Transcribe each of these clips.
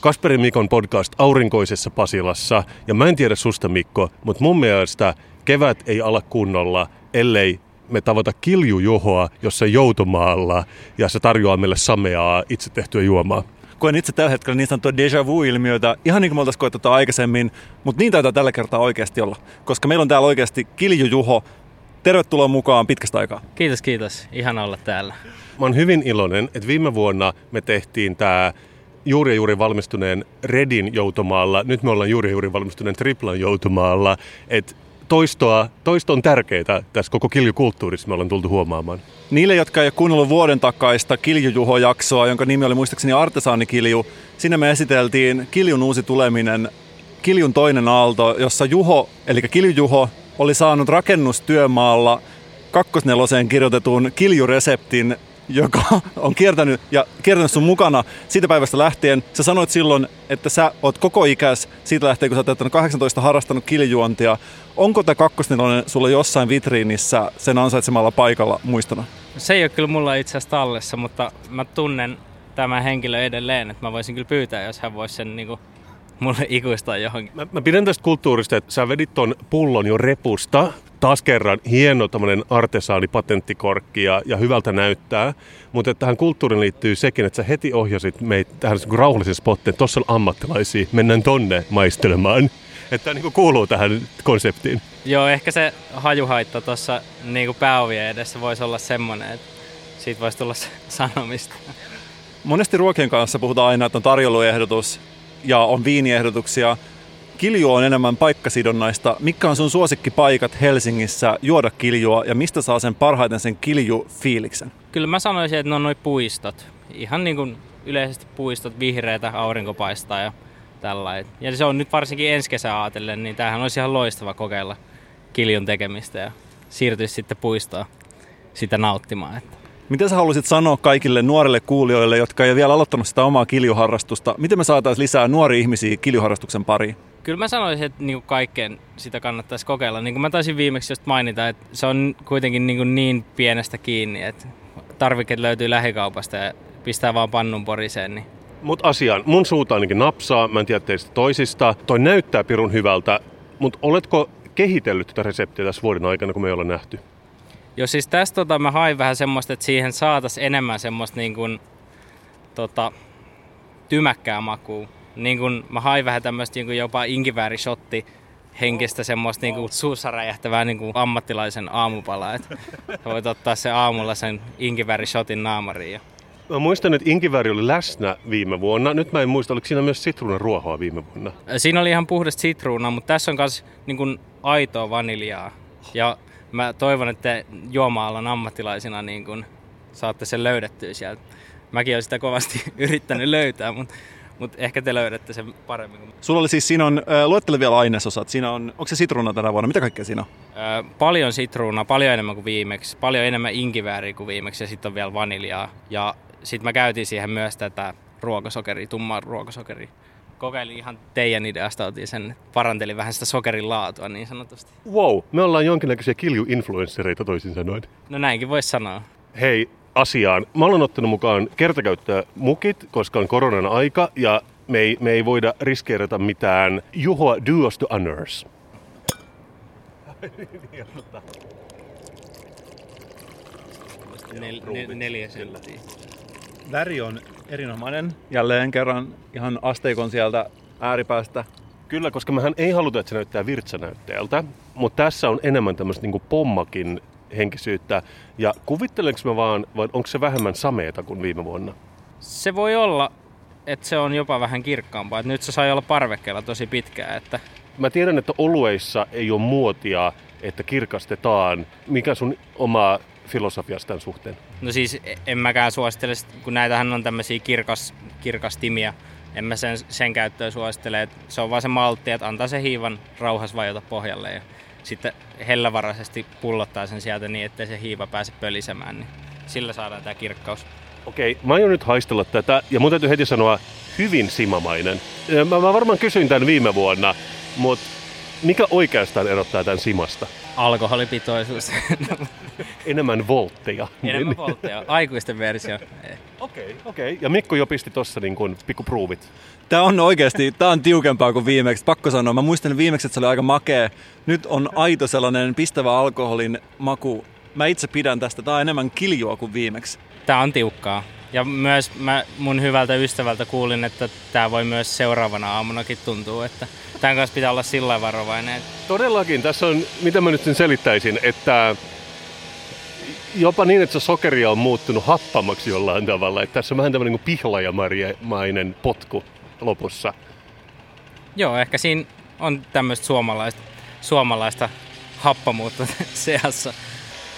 Kasperin Mikon podcast Aurinkoisessa Pasilassa. Ja mä en tiedä susta Mikko, mutta mun mielestä kevät ei ala kunnolla, ellei me tavata kiljujohoa jossa joutomaalla ja se tarjoaa meille sameaa itse tehtyä juomaa. Koen itse tällä hetkellä niin sanottua déjà vu-ilmiötä, ihan niin kuin me oltaisiin koettu aikaisemmin, mutta niin taitaa tällä kertaa oikeasti olla, koska meillä on täällä oikeasti kiljujuho. Tervetuloa mukaan pitkästä aikaa. Kiitos, kiitos. Ihan olla täällä. Mä oon hyvin iloinen, että viime vuonna me tehtiin tämä juuri juuri valmistuneen Redin joutomaalla. Nyt me ollaan juuri juuri valmistuneen Triplan joutomaalla. Et toistoa, toisto on tärkeää tässä koko kiljukulttuurissa, me ollaan tultu huomaamaan. Niille, jotka ei ole kuunnellut vuoden takaista Kiljujuho-jaksoa, jonka nimi oli muistaakseni Artesaanikilju, sinne me esiteltiin Kiljun uusi tuleminen, Kiljun toinen aalto, jossa Juho, eli Kiljujuho, oli saanut rakennustyömaalla kakkosneloseen kirjoitetun kiljureseptin joka on kiertänyt ja kiertänyt sun mukana siitä päivästä lähtien. Sä sanoit silloin, että sä oot koko ikäs siitä lähtien, kun sä oot 18 harrastanut kiljuontia. Onko tämä kakkosnelonen sulla jossain vitriinissä sen ansaitsemalla paikalla muistona? Se ei ole kyllä mulla itse asiassa tallessa, mutta mä tunnen tämän henkilön edelleen, että mä voisin kyllä pyytää, jos hän voisi sen niin kuin mulle ikuistaa johonkin. Mä, mä pidän tästä kulttuurista, että sä vedit ton pullon jo repusta. Taas kerran hieno tämmöinen artesaani-patenttikorkki ja, ja hyvältä näyttää. Mutta tähän kulttuuriin liittyy sekin, että sä heti ohjasit meitä tähän niin rauhallisen spottiin. Tuossa on ammattilaisia, mennään tonne maistelemaan. Että tämä niin kuuluu tähän konseptiin. Joo, ehkä se hajuhaitta tuossa niin pääovien edessä voisi olla semmoinen, että siitä voisi tulla sanomista. Monesti ruokien kanssa puhutaan aina, että on tarjouluehdotus ja on viiniehdotuksia. Kilju on enemmän paikkasidonnaista. Mikä on sun suosikkipaikat Helsingissä juoda kiljua ja mistä saa sen parhaiten sen kilju-fiiliksen? Kyllä mä sanoisin, että ne on noin puistot. Ihan niin kuin yleisesti puistot, vihreitä, aurinko paistaa ja tällä. Ja se on nyt varsinkin ensi kesää ajatellen, niin tämähän olisi ihan loistava kokeilla kiljun tekemistä ja siirtyä sitten puistoon sitä nauttimaan. Että. Mitä sä haluaisit sanoa kaikille nuorille kuulijoille, jotka ei ole vielä aloittanut sitä omaa kiljuharrastusta? Miten me saataisiin lisää nuoria ihmisiä kiljuharrastuksen pariin? Kyllä mä sanoisin, että niin kaikkeen sitä kannattaisi kokeilla. Niin kuin mä taisin viimeksi just mainita, että se on kuitenkin niin, niin pienestä kiinni, että tarvikkeet löytyy lähikaupasta ja pistää vaan pannun poriseen. Niin. Mut asiaan, mun suuta ainakin napsaa, mä en tiedä teistä toisista. Toi näyttää pirun hyvältä, mutta oletko kehitellyt tätä reseptiä tässä vuoden aikana, kun me ei olla nähty? Joo, siis tästä tota, mä hain vähän semmoista, että siihen saataisiin enemmän semmoista niin kuin, tota, tymäkkää makua. Niin kuin, mä hain vähän tämmöistä niin kuin jopa inkiväärishotti henkistä semmoista niin kuin suussa räjähtävää niin kuin ammattilaisen aamupalaa. Että voit ottaa se aamulla sen inkiväärishotin naamariin. Ja... Mä muistan, että inkiväri oli läsnä viime vuonna. Nyt mä en muista, oliko siinä myös sitruunan ruohoa viime vuonna? Siinä oli ihan puhdasta sitruunaa, mutta tässä on myös niin kuin aitoa vaniljaa. Ja mä toivon, että juoma-alan ammattilaisina niin kun saatte sen löydettyä sieltä. Mäkin olen sitä kovasti yrittänyt löytää, mutta mutta ehkä te löydätte sen paremmin. Sulla oli siis, siinä on, äh, luettele vielä ainesosat. Siinä on, onko se sitruuna tänä vuonna? Mitä kaikkea siinä on? Äh, paljon sitruunaa, paljon enemmän kuin viimeksi. Paljon enemmän inkivääriä kuin viimeksi ja sitten on vielä vaniljaa. Ja sitten mä käytin siihen myös tätä ruokasokeria, tummaa ruokasokeria kokeilin ihan teidän ideasta, otin sen, parantelin vähän sitä sokerin laatua niin sanotusti. Wow, me ollaan jonkinnäköisiä kilju-influenssereita toisin sanoen. No näinkin voisi sanoa. Hei, asiaan. Mä olen ottanut mukaan kertakäyttää mukit, koska on koronan aika ja me ei, me ei voida riskeerata mitään. Juho, do us the honors. Nel, nel, neljä senttiä. Väri on erinomainen. Jälleen kerran ihan asteikon sieltä ääripäästä. Kyllä, koska mehän ei haluta, että se näyttää virtsanäytteeltä, mutta tässä on enemmän tämmöistä niin pommakin henkisyyttä. Ja kuvittelenko mä vaan, vai onko se vähemmän sameeta kuin viime vuonna? Se voi olla, että se on jopa vähän kirkkaampaa. Et nyt se sai olla parvekkeella tosi pitkään. Että... Mä tiedän, että olueissa ei ole muotia, että kirkastetaan. Mikä sun oma filosofiasta tämän suhteen? No siis en mäkään suosittele, kun näitähän on tämmöisiä kirkas, kirkastimia, en mä sen, sen käyttöä suosittele. Että se on vaan se maltti, että antaa se hiivan rauhassa vajota pohjalle ja sitten hellävaraisesti pullottaa sen sieltä niin, ettei se hiiva pääse pölisemään, niin sillä saadaan tämä kirkkaus. Okei, mä aion nyt haistella tätä, ja mun täytyy heti sanoa, hyvin simamainen. Mä, mä varmaan kysyin tämän viime vuonna, mutta mikä oikeastaan erottaa tämän simasta? Alkoholipitoisuus. Enemmän voltteja. Enemmän voltteja. Aikuisten versio. Okei, okay, okei. Okay. Ja Mikko jo pisti tossa niin kuin pruuvit. Tämä on oikeasti, tämä on tiukempaa kuin viimeksi. Pakko sanoa, mä muistan viimeksi, että se oli aika makea. Nyt on aito sellainen pistävä alkoholin maku. Mä itse pidän tästä, tämä on enemmän kiljua kuin viimeksi. Tämä on tiukkaa. Ja myös mä mun hyvältä ystävältä kuulin, että tämä voi myös seuraavana aamunakin tuntua, että tämän kanssa pitää olla sillä varovainen. Todellakin, tässä on, mitä mä nyt sen selittäisin, että jopa niin, että se sokeria on muuttunut happamaksi jollain tavalla. Että tässä on vähän tämmöinen niin pihlajamainen potku lopussa. Joo, ehkä siinä on tämmöistä suomalaista, suomalaista happamuutta seassa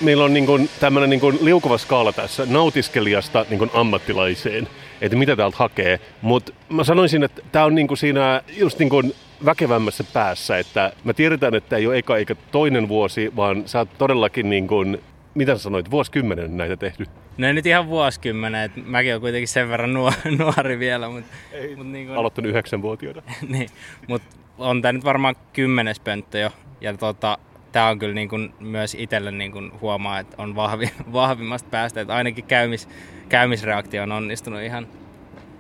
meillä on niin kuin tämmöinen niin kuin liukuva skaala tässä nautiskelijasta niin kuin ammattilaiseen, että mitä täältä hakee. Mutta mä sanoisin, että tämä on niin kuin siinä just niin kuin väkevämmässä päässä, että mä tiedetään, että ei ole eka eikä toinen vuosi, vaan sä oot todellakin niin kuin, mitä sä sanoit, vuosikymmenen näitä tehty? No ei nyt ihan vuosikymmenen, että mäkin olen kuitenkin sen verran nuori vielä. Mutta, ei, mut niin kuin... Aloittanut yhdeksänvuotiaana. niin, mutta on tämä nyt varmaan kymmenes pönttö jo. Ja tota, tämä on kyllä niin kuin myös itselle niin kuin huomaa, että on vahvi, vahvimmasta päästä, että ainakin käymis, käymisreaktio on onnistunut ihan,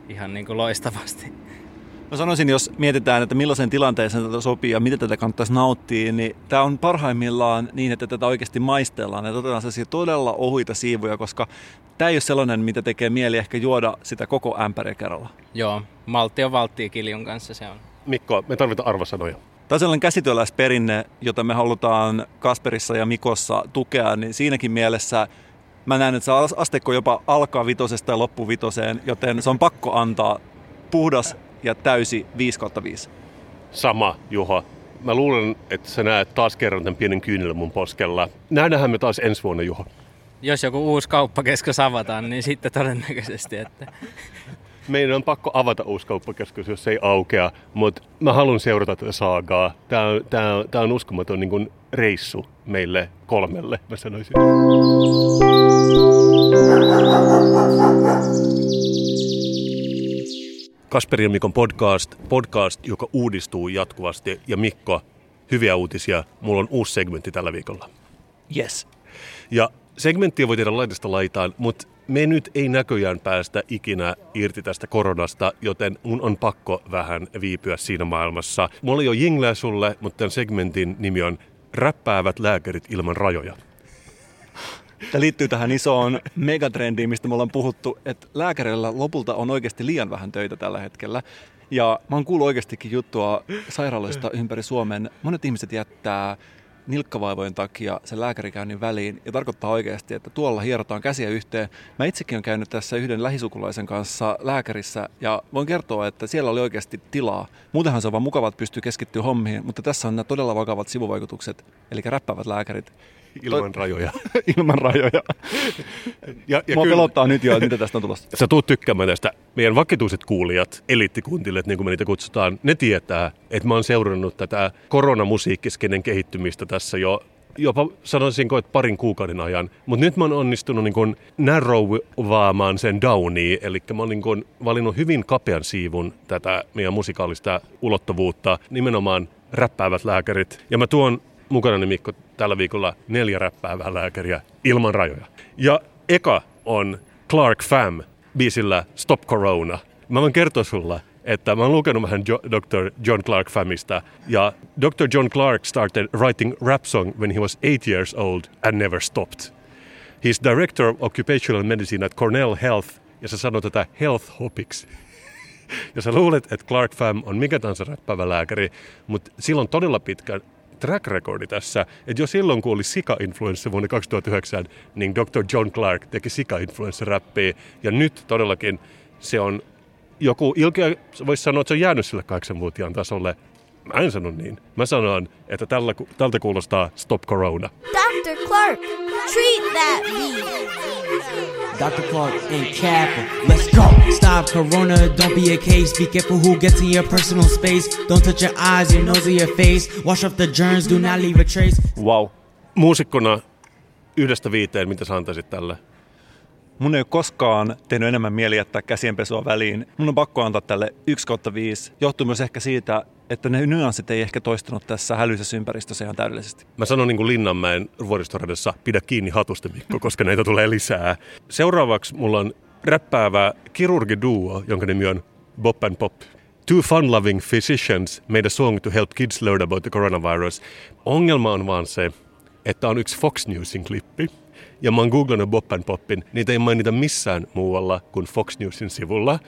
ihan niin kuin loistavasti. Mä sanoisin, jos mietitään, että millaisen tilanteeseen tätä sopii ja miten tätä kannattaisi nauttia, niin tämä on parhaimmillaan niin, että tätä oikeasti maistellaan ja otetaan sellaisia todella ohuita siivuja, koska tämä ei ole sellainen, mitä tekee mieli ehkä juoda sitä koko ämpäriä kerralla. Joo, maltti on valttia kiljun kanssa se on. Mikko, me tarvitaan arvosanoja. Tämä on sellainen käsityöläisperinne, jota me halutaan Kasperissa ja Mikossa tukea, niin siinäkin mielessä mä näen, että se asteikko jopa alkaa vitosesta ja loppuu vitoseen, joten se on pakko antaa puhdas ja täysi 5 5. Sama, Juha. Mä luulen, että sä näet taas kerran tämän pienen kyynelän mun poskella. Nähdään me taas ensi vuonna, Juha. Jos joku uusi kauppakeskus avataan, niin sitten todennäköisesti, että meidän on pakko avata uusi kauppakeskus, jos se ei aukea, mutta mä haluan seurata tätä saagaa. Tämä on, tää on, tää on uskomaton niin kuin reissu meille kolmelle, mä sanoisin. Kasperi ja Mikon podcast, podcast, joka uudistuu jatkuvasti. Ja Mikko, hyviä uutisia. Mulla on uusi segmentti tällä viikolla. Yes. Ja segmenttiä voi tehdä laitasta laitaan, mutta me nyt ei näköjään päästä ikinä irti tästä koronasta, joten mun on pakko vähän viipyä siinä maailmassa. Mulla oli jo jingleä sulle, mutta tämän segmentin nimi on Räppäävät lääkärit ilman rajoja. Tämä liittyy tähän isoon megatrendiin, mistä me ollaan puhuttu, että lääkärillä lopulta on oikeasti liian vähän töitä tällä hetkellä. Ja mä oon kuullut oikeastikin juttua sairaaloista ympäri Suomen. Monet ihmiset jättää nilkkavaivojen takia sen lääkärikäynnin väliin ja tarkoittaa oikeasti, että tuolla hierotaan käsiä yhteen. Mä itsekin olen käynyt tässä yhden lähisukulaisen kanssa lääkärissä ja voin kertoa, että siellä oli oikeasti tilaa. Muutenhan se on vaan mukava, että pystyy keskittyä hommiin, mutta tässä on nämä todella vakavat sivuvaikutukset, eli räppäävät lääkärit. Ilman rajoja. Ilman rajoja. ja, ja Mua kyllä, pelottaa nyt jo, että mitä tästä on tulossa. Sä tuut tykkäämään tästä. Meidän vakituiset kuulijat, eliittikuntille, niin kuin me niitä kutsutaan, ne tietää, että mä oon seurannut tätä koronamusiikkiskenen kehittymistä tässä jo jopa sanoisinko, että parin kuukauden ajan. Mutta nyt mä oon onnistunut niin narrowvaamaan sen downiin, eli mä oon niin valinnut hyvin kapean siivun tätä meidän musikaalista ulottuvuutta, nimenomaan räppäävät lääkärit. Ja mä tuon mukana Mikko tällä viikolla neljä räppäävää lääkäriä ilman rajoja. Ja eka on Clark Fam biisillä Stop Corona. Mä voin kertoa sulle, että mä oon lukenut vähän jo- Dr. John Clark Famista. Ja Dr. John Clark started writing rap song when he was eight years old and never stopped. He's director of occupational medicine at Cornell Health, ja se sanoo tätä health hopiksi. Ja sä luulet, että Clark Fam on mikä tahansa räppäävä lääkäri, mutta silloin todella pitkä track recordi tässä, että jo silloin kun oli Sika-influenssa vuonna 2009, niin Dr. John Clark teki Sika-influenssa-räppiä, ja nyt todellakin se on joku, ilkeä voisi sanoa, että se on jäänyt sille kahdeksanvuotiaan tasolle. Mä en sano niin. Mä sanon, että tällä, tältä kuulostaa Stop Corona. Dr. Clark, treat that beat. Dr. Clark ain't capping. Let's go. Stop Corona, don't be a case. Be careful who gets in your personal space. Don't touch your eyes, your nose, or your face. Wash off the germs, do not leave a trace. Wow. Muusikkona yhdestä viiteen, mitä sä antaisit tälle? Mun ei ole koskaan tehnyt enemmän mieli jättää käsienpesua väliin. Mun on pakko antaa tälle 1 kautta 5. Johtuu myös ehkä siitä, että ne nyanssit ei ehkä toistunut tässä hälyisessä ympäristössä ihan täydellisesti. Mä sanon niin kuin Linnanmäen vuoristoradassa, pidä kiinni hatusta Mikko, koska näitä tulee lisää. Seuraavaksi mulla on räppäävä kirurgiduo, jonka nimi on Bop and Pop. Two fun-loving physicians made a song to help kids learn about the coronavirus. Ongelma on vaan se, että on yksi Fox Newsin klippi. Ja mä oon googlannut Bop and Popin, niitä ei mainita missään muualla kuin Fox Newsin sivulla.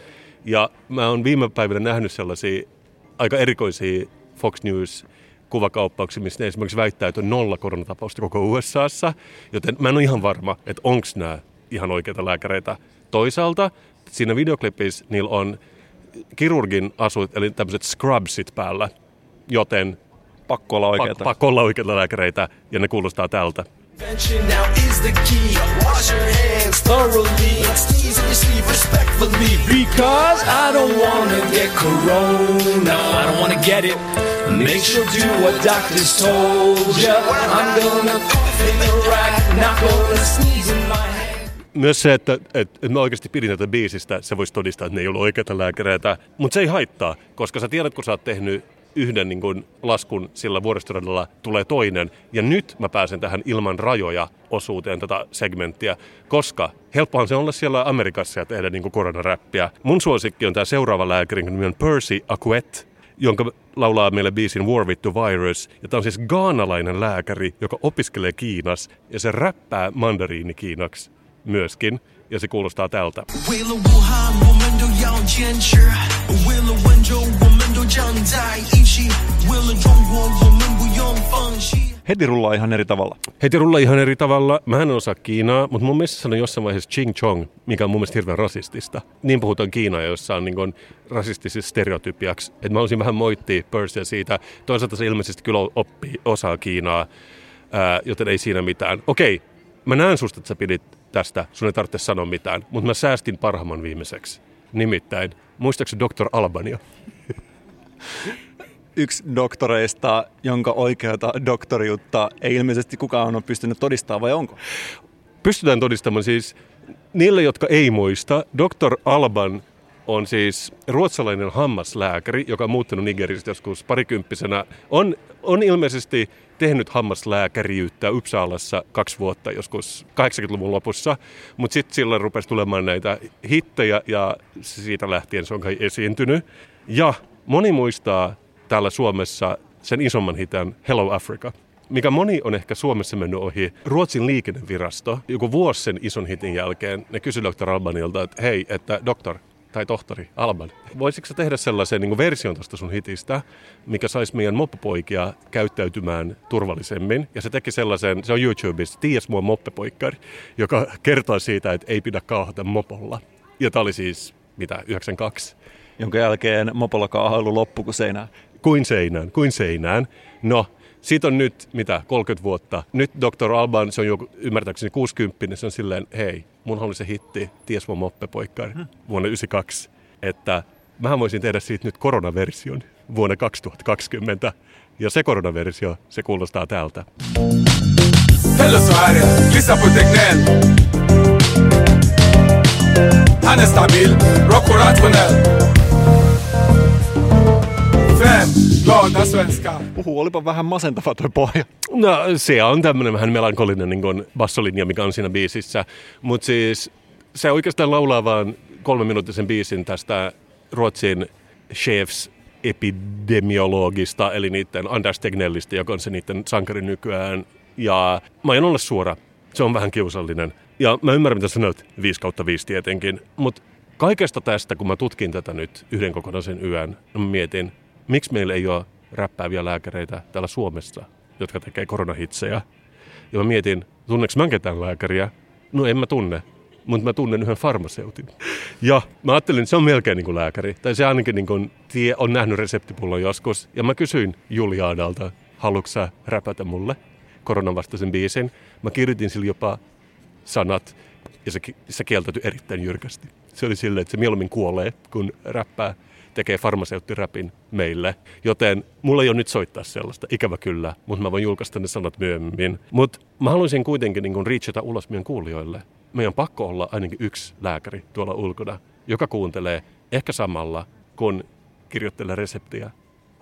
Ja mä oon viime päivinä nähnyt sellaisia aika erikoisia Fox News kuvakauppauksia, missä ne esimerkiksi väittää, että on nolla koronatapausta koko USAssa. Joten mä en ole ihan varma, että onko nämä ihan oikeita lääkäreitä. Toisaalta siinä videoklipissä niillä on kirurgin asut, eli tämmöiset scrubsit päällä, joten Pakko olla oikeita. pak- pakko olla oikeita lääkäreitä, ja ne kuulostaa tältä. Because I don't get corona. I don't get it. Make sure do what doctors told. I'm gonna cough in the rack, not gonna sneeze in my. Myös se, että, että, että mä oikeasti pidin tätä biisistä, se voisi todistaa, että ne ei ollut oikeita lääkäreitä. Mutta se ei haittaa, koska sä tiedät, kun sä oot tehnyt yhden niin kun, laskun sillä vuoristoradalla, tulee toinen. Ja nyt mä pääsen tähän ilman rajoja osuuteen tätä segmenttiä, koska helppohan se on olla siellä Amerikassa ja tehdä niin kuin koronaräppiä. Mun suosikki on tämä seuraava lääkäri, jonka nimi on Percy Acuet, jonka laulaa meille biisin War with the Virus. Ja tämä on siis gaanalainen lääkäri, joka opiskelee Kiinas ja se räppää mandariini Kiinaksi myöskin. Ja se kuulostaa tältä. 为了武汉，我们都要坚持；为了温州，我们 都站在一起；为了中国，我们不用放弃。 Heti rullaa ihan eri tavalla. Heti rulla ihan eri tavalla. Mä en osaa Kiinaa, mutta mun mielestä se on jossain vaiheessa Ching Chong, mikä on mun mielestä hirveän rasistista. Niin puhutaan Kiinaa, jossa on niin rasistisiksi stereotypiaksi. Et mä haluaisin vähän moittia Percyä siitä. Toisaalta se ilmeisesti kyllä oppii osaa Kiinaa, ää, joten ei siinä mitään. Okei, mä näen susta, että sä pidit tästä. Sun ei tarvitse sanoa mitään, mutta mä säästin parhaimman viimeiseksi. Nimittäin, muistaakseni Dr. Albania? Yksi doktoreista, jonka oikeata doktoriutta ei ilmeisesti kukaan ole pystynyt todistamaan, vai onko? pystytään todistamaan siis niille, jotka ei muista, Dr. Alban on siis ruotsalainen hammaslääkäri, joka on muuttanut Nigeristä joskus parikymppisenä. On, on ilmeisesti tehnyt hammaslääkäriyttä Uppsalassa kaksi vuotta joskus 80-luvun lopussa, mutta sitten sillä rupesi tulemaan näitä hittejä ja siitä lähtien se on kai esiintynyt. Ja moni muistaa täällä Suomessa sen isomman hitan Hello Africa mikä moni on ehkä Suomessa mennyt ohi. Ruotsin liikennevirasto, joku vuosi sen ison hitin jälkeen, ne kysyi Dr. Albanilta, että hei, että doktor tai tohtori Alban, voisitko tehdä sellaisen niin version tuosta sun hitistä, mikä saisi meidän moppopoikia käyttäytymään turvallisemmin. Ja se teki sellaisen, se on YouTubessa, Ties mua moppepoikkari, joka kertoo siitä, että ei pidä kauhata mopolla. Ja tämä oli siis, mitä, 92? Jonka jälkeen mopolla kaahailu loppu kuin seinään. Kuin seinään, kuin seinään. No, siitä on nyt, mitä, 30 vuotta. Nyt Dr. Alban, se on jo ymmärtääkseni 60, niin se on silleen, hei, mun oli se hitti, ties mun moppepoikkari, vuonna 92, että mähän voisin tehdä siitä nyt koronaversion vuonna 2020. Ja se koronaversio, se kuulostaa tältä. Hello Sverige, lyssna på Tegnell Han är stabil, rock och rationell Fem glada svenskar Puhu, olipa vähän masentava toi pohja. No se on tämmöinen vähän melankolinen niin kuin bassolinja, mikä on siinä biisissä. Mutta siis se oikeastaan laulaa vaan kolmeminuuttisen biisin tästä Ruotsin chefs epidemiologista, eli niiden Anders Tegnellistä, joka on se niiden sankari nykyään. Ja mä en olla suora. Se on vähän kiusallinen. Ja mä ymmärrän, mitä sanoit, 5 kautta 5 tietenkin. Mutta kaikesta tästä, kun mä tutkin tätä nyt yhden kokonaisen yön, mä mietin, miksi meillä ei ole räppääviä lääkäreitä täällä Suomessa, jotka tekee koronahitsejä. Ja mä mietin, tunneks mä ketään lääkäriä? No en mä tunne, mutta mä tunnen yhden farmaseutin. Ja mä ajattelin, että se on melkein niin kuin lääkäri. Tai se ainakin niin kuin tie, on nähnyt reseptipullon joskus. Ja mä kysyin Juliadalta, haluatko sä räpätä mulle koronavastaisen biisin? Mä kirjoitin sille jopa sanat ja se, se kieltäytyi erittäin jyrkästi. Se oli silleen, että se mieluummin kuolee, kun räppää tekee farmaseuttiräpin meille. Joten mulla ei ole nyt soittaa sellaista, ikävä kyllä, mutta mä voin julkaista ne sanat myöhemmin. Mutta mä haluaisin kuitenkin niin reachata ulos meidän kuulijoille. meidän on pakko olla ainakin yksi lääkäri tuolla ulkona, joka kuuntelee ehkä samalla, kun kirjoittelee reseptiä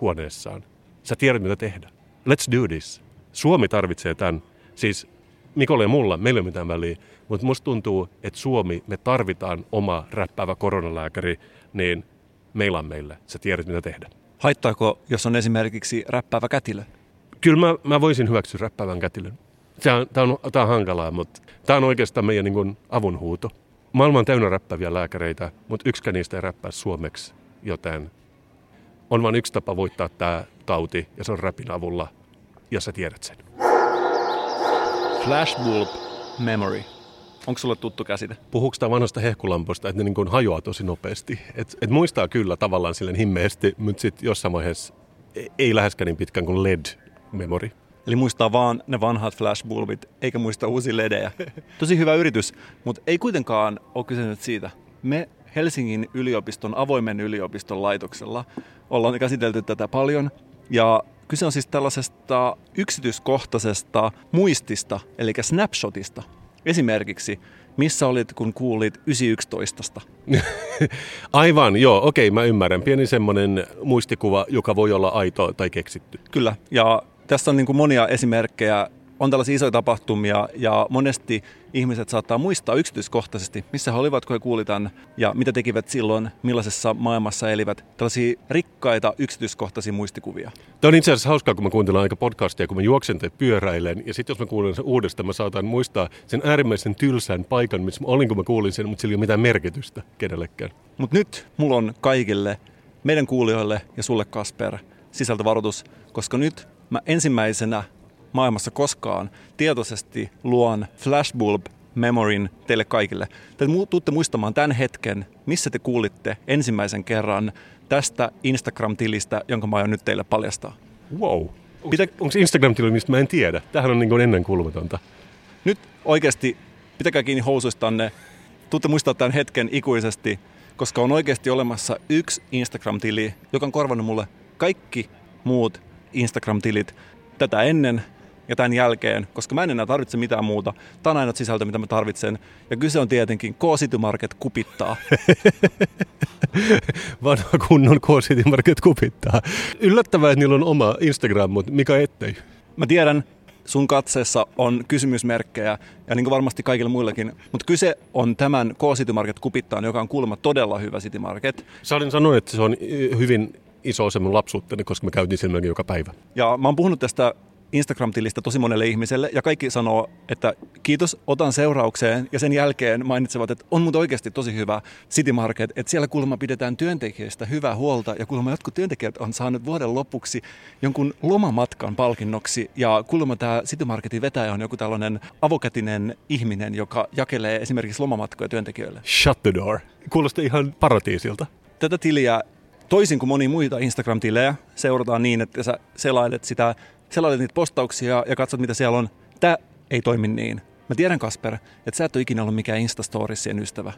huoneessaan. Sä tiedät, mitä tehdä. Let's do this. Suomi tarvitsee tämän. Siis Mikolle ja mulla, meillä ei ole mitään väliä, mutta musta tuntuu, että Suomi, me tarvitaan oma räppäävä koronalääkäri, niin meillä on meille. Sä tiedät, mitä tehdä. Haittaako, jos on esimerkiksi räppäävä kätilö? Kyllä mä, mä voisin hyväksyä räppäävän kätilön. Tämä on, tää on, tää on hankalaa, mutta tämä on oikeastaan meidän niin avunhuuto. Maailma on täynnä räppäviä lääkäreitä, mutta yksikään niistä ei räppää suomeksi, joten on vain yksi tapa voittaa tämä tauti, ja se on räpin avulla, ja sä tiedät sen. Flashbulb memory. Onko sulle tuttu käsite? Puhuuko tämä vanhasta hehkulamposta, että ne niin kuin hajoaa tosi nopeasti? Et, et muistaa kyllä tavallaan silleen himmeesti, mutta sitten jossain vaiheessa ei- ei läheskään niin pitkään kuin LED-memori. Eli muistaa vaan ne vanhat flashbulbit, eikä muista uusia ledejä. Tosi hyvä yritys, mutta ei kuitenkaan ole kyse nyt siitä. Me Helsingin yliopiston, avoimen yliopiston laitoksella ollaan käsitelty tätä paljon. Ja kyse on siis tällaisesta yksityiskohtaisesta muistista, eli snapshotista. Esimerkiksi, missä olit, kun kuulit 911. Aivan, joo, okei, mä ymmärrän. Pieni semmoinen muistikuva, joka voi olla aito tai keksitty. Kyllä, ja tässä on niin kuin monia esimerkkejä. On tällaisia isoja tapahtumia ja monesti ihmiset saattaa muistaa yksityiskohtaisesti, missä he olivat, kun he kuuli tämän ja mitä tekivät silloin, millaisessa maailmassa elivät. Tällaisia rikkaita yksityiskohtaisia muistikuvia. Tämä on itse asiassa hauskaa, kun mä kuuntelen aika podcastia, kun mä juoksen tai pyöräilen. Ja sitten jos mä kuulen sen uudestaan, mä saatan muistaa sen äärimmäisen tylsän paikan, missä mä olin, kun mä kuulin sen, mutta sillä ei ole mitään merkitystä kenellekään. Mutta nyt mulla on kaikille, meidän kuulijoille ja sulle Kasper, sisältövaroitus, koska nyt mä ensimmäisenä maailmassa koskaan tietoisesti luon flashbulb memorin teille kaikille. Te tuutte muistamaan tämän hetken, missä te kuulitte ensimmäisen kerran tästä Instagram-tilistä, jonka mä aion nyt teille paljastaa. Wow. Pitä... Onko Instagram-tili, mistä mä en tiedä? Tämähän on niin kuin ennenkuulumatonta. Nyt oikeasti pitäkää kiinni housuistanne. Tuutte muistaa tämän hetken ikuisesti, koska on oikeasti olemassa yksi Instagram-tili, joka on korvannut mulle kaikki muut Instagram-tilit tätä ennen ja tämän jälkeen, koska mä en enää tarvitse mitään muuta. Tämä on ainoa sisältö, mitä mä tarvitsen. Ja kyse on tietenkin K-City Market kupittaa. Vanha kunnon K-City Market kupittaa. Yllättävää, että niillä on oma Instagram, mutta mikä ettei. Mä tiedän, sun katseessa on kysymysmerkkejä, ja niin kuin varmasti kaikilla muillakin, mutta kyse on tämän K-City Market kupittaan, joka on kuulemma todella hyvä City Market. Sä olin sanonut, että se on y, hyvin iso osa mun lapsuuttani, koska mä käytin sen melkein joka päivä. Ja mä oon puhunut tästä Instagram-tilistä tosi monelle ihmiselle, ja kaikki sanoo, että kiitos, otan seuraukseen, ja sen jälkeen mainitsevat, että on mut oikeasti tosi hyvä City Market, että siellä kuulemma pidetään työntekijöistä hyvää huolta, ja kuulemma jotkut työntekijät on saanut vuoden lopuksi jonkun lomamatkan palkinnoksi, ja kuulemma tämä City Marketin vetäjä on joku tällainen avokätinen ihminen, joka jakelee esimerkiksi lomamatkoja työntekijöille. Shut the door. Kuulostaa ihan paratiisilta. Tätä tiliä, toisin kuin moni muita Instagram-tilejä, seurataan niin, että sä selailet sitä, selailet niitä postauksia ja katsot, mitä siellä on. Tämä ei toimi niin. Mä tiedän, Kasper, että sä et ole ikinä ollut mikään Instastoriesien ystävä.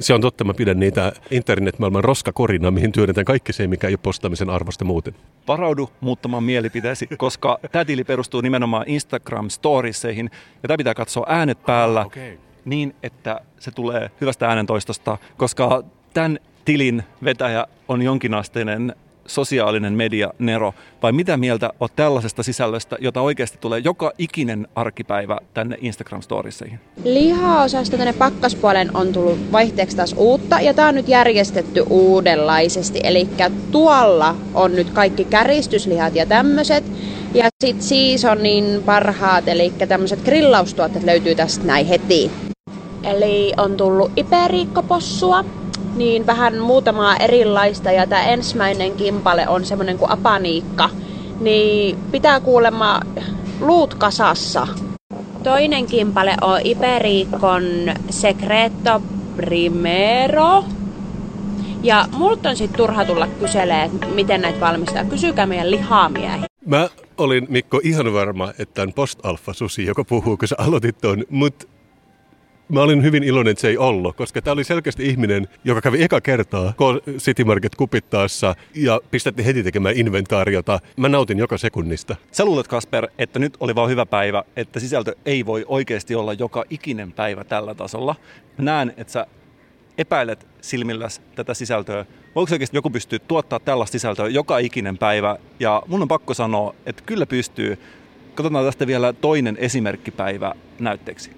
Se on totta, mä pidän niitä internetmaailman roskakorina, mihin työnnetään kaikki se, mikä ei ole postaamisen arvosta muuten. Varaudu muuttamaan mielipiteesi, koska tämä tili perustuu nimenomaan Instagram-storieseihin ja tämä pitää katsoa äänet päällä Okei. niin, että se tulee hyvästä äänentoistosta, koska tämän tilin vetäjä on jonkinasteinen sosiaalinen media Nero, vai mitä mieltä olet tällaisesta sisällöstä, jota oikeasti tulee joka ikinen arkipäivä tänne Instagram-storieseihin? Lihaosasto tänne pakkaspuolen on tullut vaihteeksi taas uutta ja tämä on nyt järjestetty uudenlaisesti. Eli tuolla on nyt kaikki käristyslihat ja tämmöiset. Ja sitten seasonin parhaat, eli tämmöiset grillaustuotteet löytyy tästä näin heti. Eli on tullut iperiikkopossua, niin vähän muutamaa erilaista ja tämä ensimmäinen kimpale on semmoinen kuin apaniikka. Niin pitää kuulemma luut kasassa. Toinen kimpale on Iperiikon Secreto Primero. Ja multa on sit turha tulla kyselee, että miten näitä valmistaa. Kysykää meidän lihamiehiä. Mä olin, Mikko, ihan varma, että on post-alfa susi, joka puhuu, kun sä aloitit ton, mut mä olin hyvin iloinen, että se ei ollut, koska tämä oli selkeästi ihminen, joka kävi eka kertaa City Market kupittaessa ja pistettiin heti tekemään inventaariota. Mä nautin joka sekunnista. Sä luulet, Kasper, että nyt oli vaan hyvä päivä, että sisältö ei voi oikeasti olla joka ikinen päivä tällä tasolla. Mä näen, että sä epäilet silmilläs tätä sisältöä. Voiko oikeasti joku pystyä tuottaa tällaista sisältöä joka ikinen päivä? Ja mun on pakko sanoa, että kyllä pystyy. Katsotaan tästä vielä toinen esimerkkipäivä näytteeksi.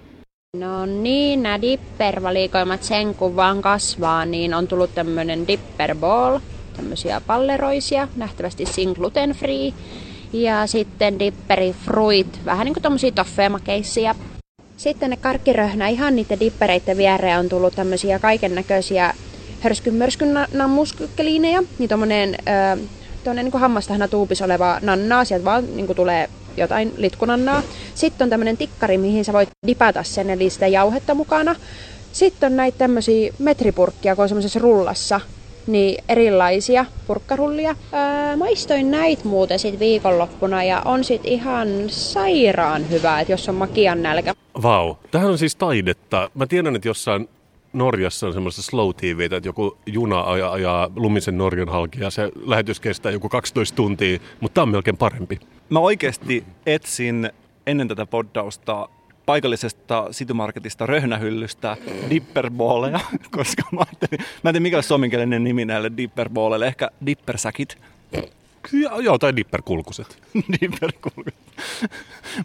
No niin, nämä dipper-valikoimat sen kun vaan kasvaa, niin on tullut tämmönen dipper ball, tämmöisiä palleroisia, nähtävästi sin gluten free. Ja sitten dipperi fruit, vähän niin kuin tommosia toffeemakeissia. Sitten ne karkkiröhnä, ihan niiden dippereiden viereen on tullut tämmöisiä kaiken näköisiä hörskyn mörskyn nammuskeliineja. Niin tommonen, äh, tommonen niin hammastahana tuupis oleva nannaa, sieltä vaan niin tulee jotain litkunannaa. Sitten on tämmöinen tikkari, mihin sä voit dipata sen, eli sitä jauhetta mukana. Sitten on näitä tämmöisiä metripurkkia, kun on semmoisessa rullassa, niin erilaisia purkkarullia. Öö, maistoin näitä muuten sit viikonloppuna ja on sit ihan sairaan hyvää, että jos on makian nälkä. Vau, tähän on siis taidetta. Mä tiedän, että jossain Norjassa on semmoista slow tv että joku juna ajaa, ajaa lumisen Norjan halki ja se lähetys kestää joku 12 tuntia, mutta tämä on melkein parempi. Mä oikeasti etsin ennen tätä poddausta paikallisesta Citymarketista röhnähyllystä dipperballeja, koska mä ajattelin, mä en tiedä mikä on suomenkielinen nimi näille dipperballeille, ehkä dippersäkit. Ja, joo, tai dipperkulkuset. dipperkulkuset.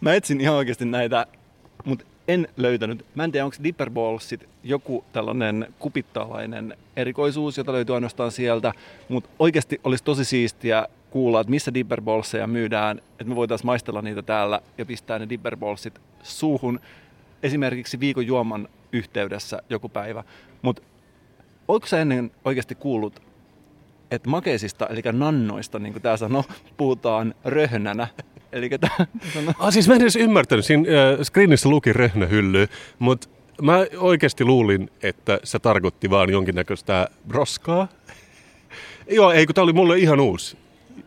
mä etsin ihan oikeasti näitä, mutta en löytänyt. Mä en tiedä, onko dipperballsit joku tällainen kupittalainen erikoisuus, jota löytyy ainoastaan sieltä, mutta oikeasti olisi tosi siistiä kuulla, että missä dipperballseja myydään, että me voitaisiin maistella niitä täällä ja pistää ne dipperballsit suuhun esimerkiksi viikon juoman yhteydessä joku päivä. Mutta oletko sä ennen oikeasti kuullut, että makeisista, eli nannoista, niin kuin tämä sanoo, puhutaan röhnänä. Eli tämä sanoo... Ah, siis mä en edes ymmärtänyt. Siinä äh, screenissä luki röhnähylly, mutta mä oikeasti luulin, että se tarkoitti vaan jonkinnäköistä roskaa. Joo, ei kun tämä oli mulle ihan uusi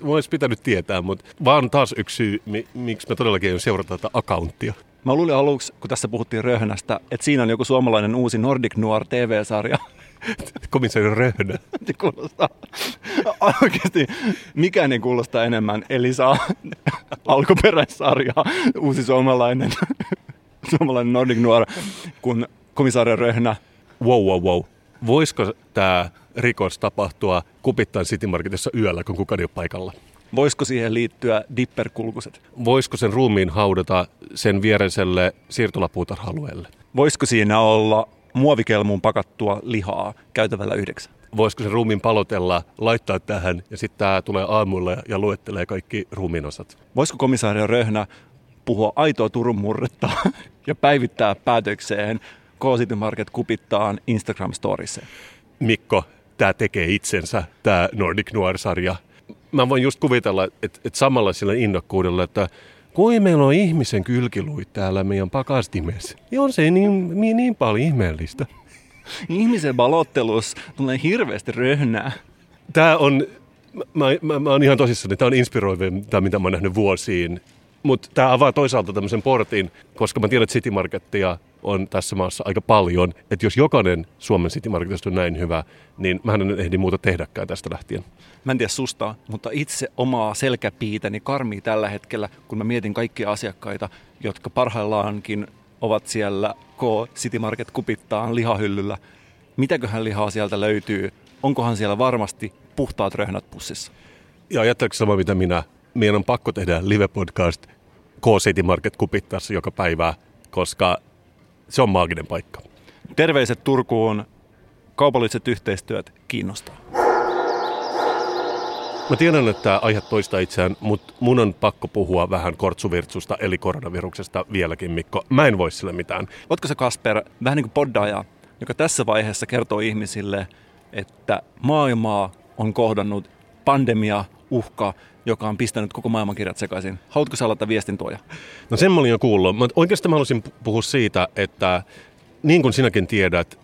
olisi pitänyt tietää, mutta vaan taas yksi syy, miksi mä todellakin en seurata tätä accounttia. Mä luulin aluksi, kun tässä puhuttiin röhnästä, että siinä on joku suomalainen uusi Nordic Noir TV-sarja. Komissaari Röhnä. kuulostaa oikeasti, mikään ei kuulosta enemmän Elisa alkuperäissarjaa, uusi suomalainen, suomalainen Nordic Noir, kuin komissaari Röhnä. Wow, wow, wow. Voisiko tämä rikos tapahtua kupittain City Marketissa yöllä, kun kukaan ei ole paikalla. Voisiko siihen liittyä dipperkulkuset? Voisiko sen ruumiin haudata sen viereiselle siirtolapuutarha-alueelle? Voisiko siinä olla muovikelmuun pakattua lihaa käytävällä yhdeksän? Voisiko sen ruumiin palotella, laittaa tähän ja sitten tämä tulee aamulla ja luettelee kaikki ruumiin osat? Voisiko komisaari Röhnä puhua aitoa Turun murretta ja päivittää päätökseen K Market kupittaan Instagram-storissa? Mikko, tämä tekee itsensä, tämä Nordic Noir-sarja. Mä voin just kuvitella, että, että samalla sillä innokkuudella, että kui meillä on ihmisen kylkiluit täällä meidän pakastimessa, niin on se niin, niin, niin paljon ihmeellistä. Ihmisen valottelus tulee hirveästi röhnää. Tämä on, mä, mä, mä oon ihan tosissani, tämä on inspiroivinta, mitä mä oon nähnyt vuosiin. Mutta tämä avaa toisaalta tämmöisen portin, koska mä tiedän, että City Markettia on tässä maassa aika paljon. Että jos jokainen Suomen City Marketista on näin hyvä, niin mä en ehdi muuta tehdäkään tästä lähtien. Mä en tiedä susta, mutta itse omaa selkäpiitäni karmii tällä hetkellä, kun mä mietin kaikkia asiakkaita, jotka parhaillaankin ovat siellä K City Market kupittaan lihahyllyllä. Mitäköhän lihaa sieltä löytyy? Onkohan siellä varmasti puhtaat röhnät pussissa? Ja ajatteliko sama mitä minä? Meidän on pakko tehdä live-podcast K City Market kupittaessa joka päivä, koska se on maaginen paikka. Terveiset Turkuun. Kaupalliset yhteistyöt kiinnostaa. Mä tiedän, että tämä aihe toistaa itseään, mutta mun on pakko puhua vähän kortsuvirtsusta eli koronaviruksesta vieläkin, Mikko. Mä en voi sille mitään. Ootko se Kasper vähän niin kuin poddaaja, joka tässä vaiheessa kertoo ihmisille, että maailmaa on kohdannut pandemia, uhka, joka on pistänyt koko maailmankirjat sekaisin. Haluatko sä aloittaa viestin tuoja? No sen mä olin jo kuullut. Mutta oikeastaan mä haluaisin puhua siitä, että niin kuin sinäkin tiedät,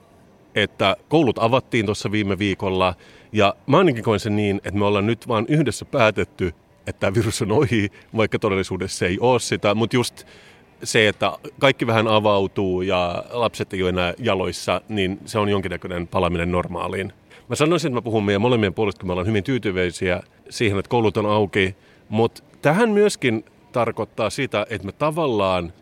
että koulut avattiin tuossa viime viikolla. Ja mä ainakin koin sen niin, että me ollaan nyt vaan yhdessä päätetty, että tämä virus on ohi, vaikka todellisuudessa ei ole sitä. Mutta just se, että kaikki vähän avautuu ja lapset ei ole enää jaloissa, niin se on jonkinnäköinen palaminen normaaliin. Mä sanoisin, että mä puhun meidän molemmien puolesta, kun me ollaan hyvin tyytyväisiä siihen, että koulut on auki, mutta tähän myöskin tarkoittaa sitä, että me tavallaan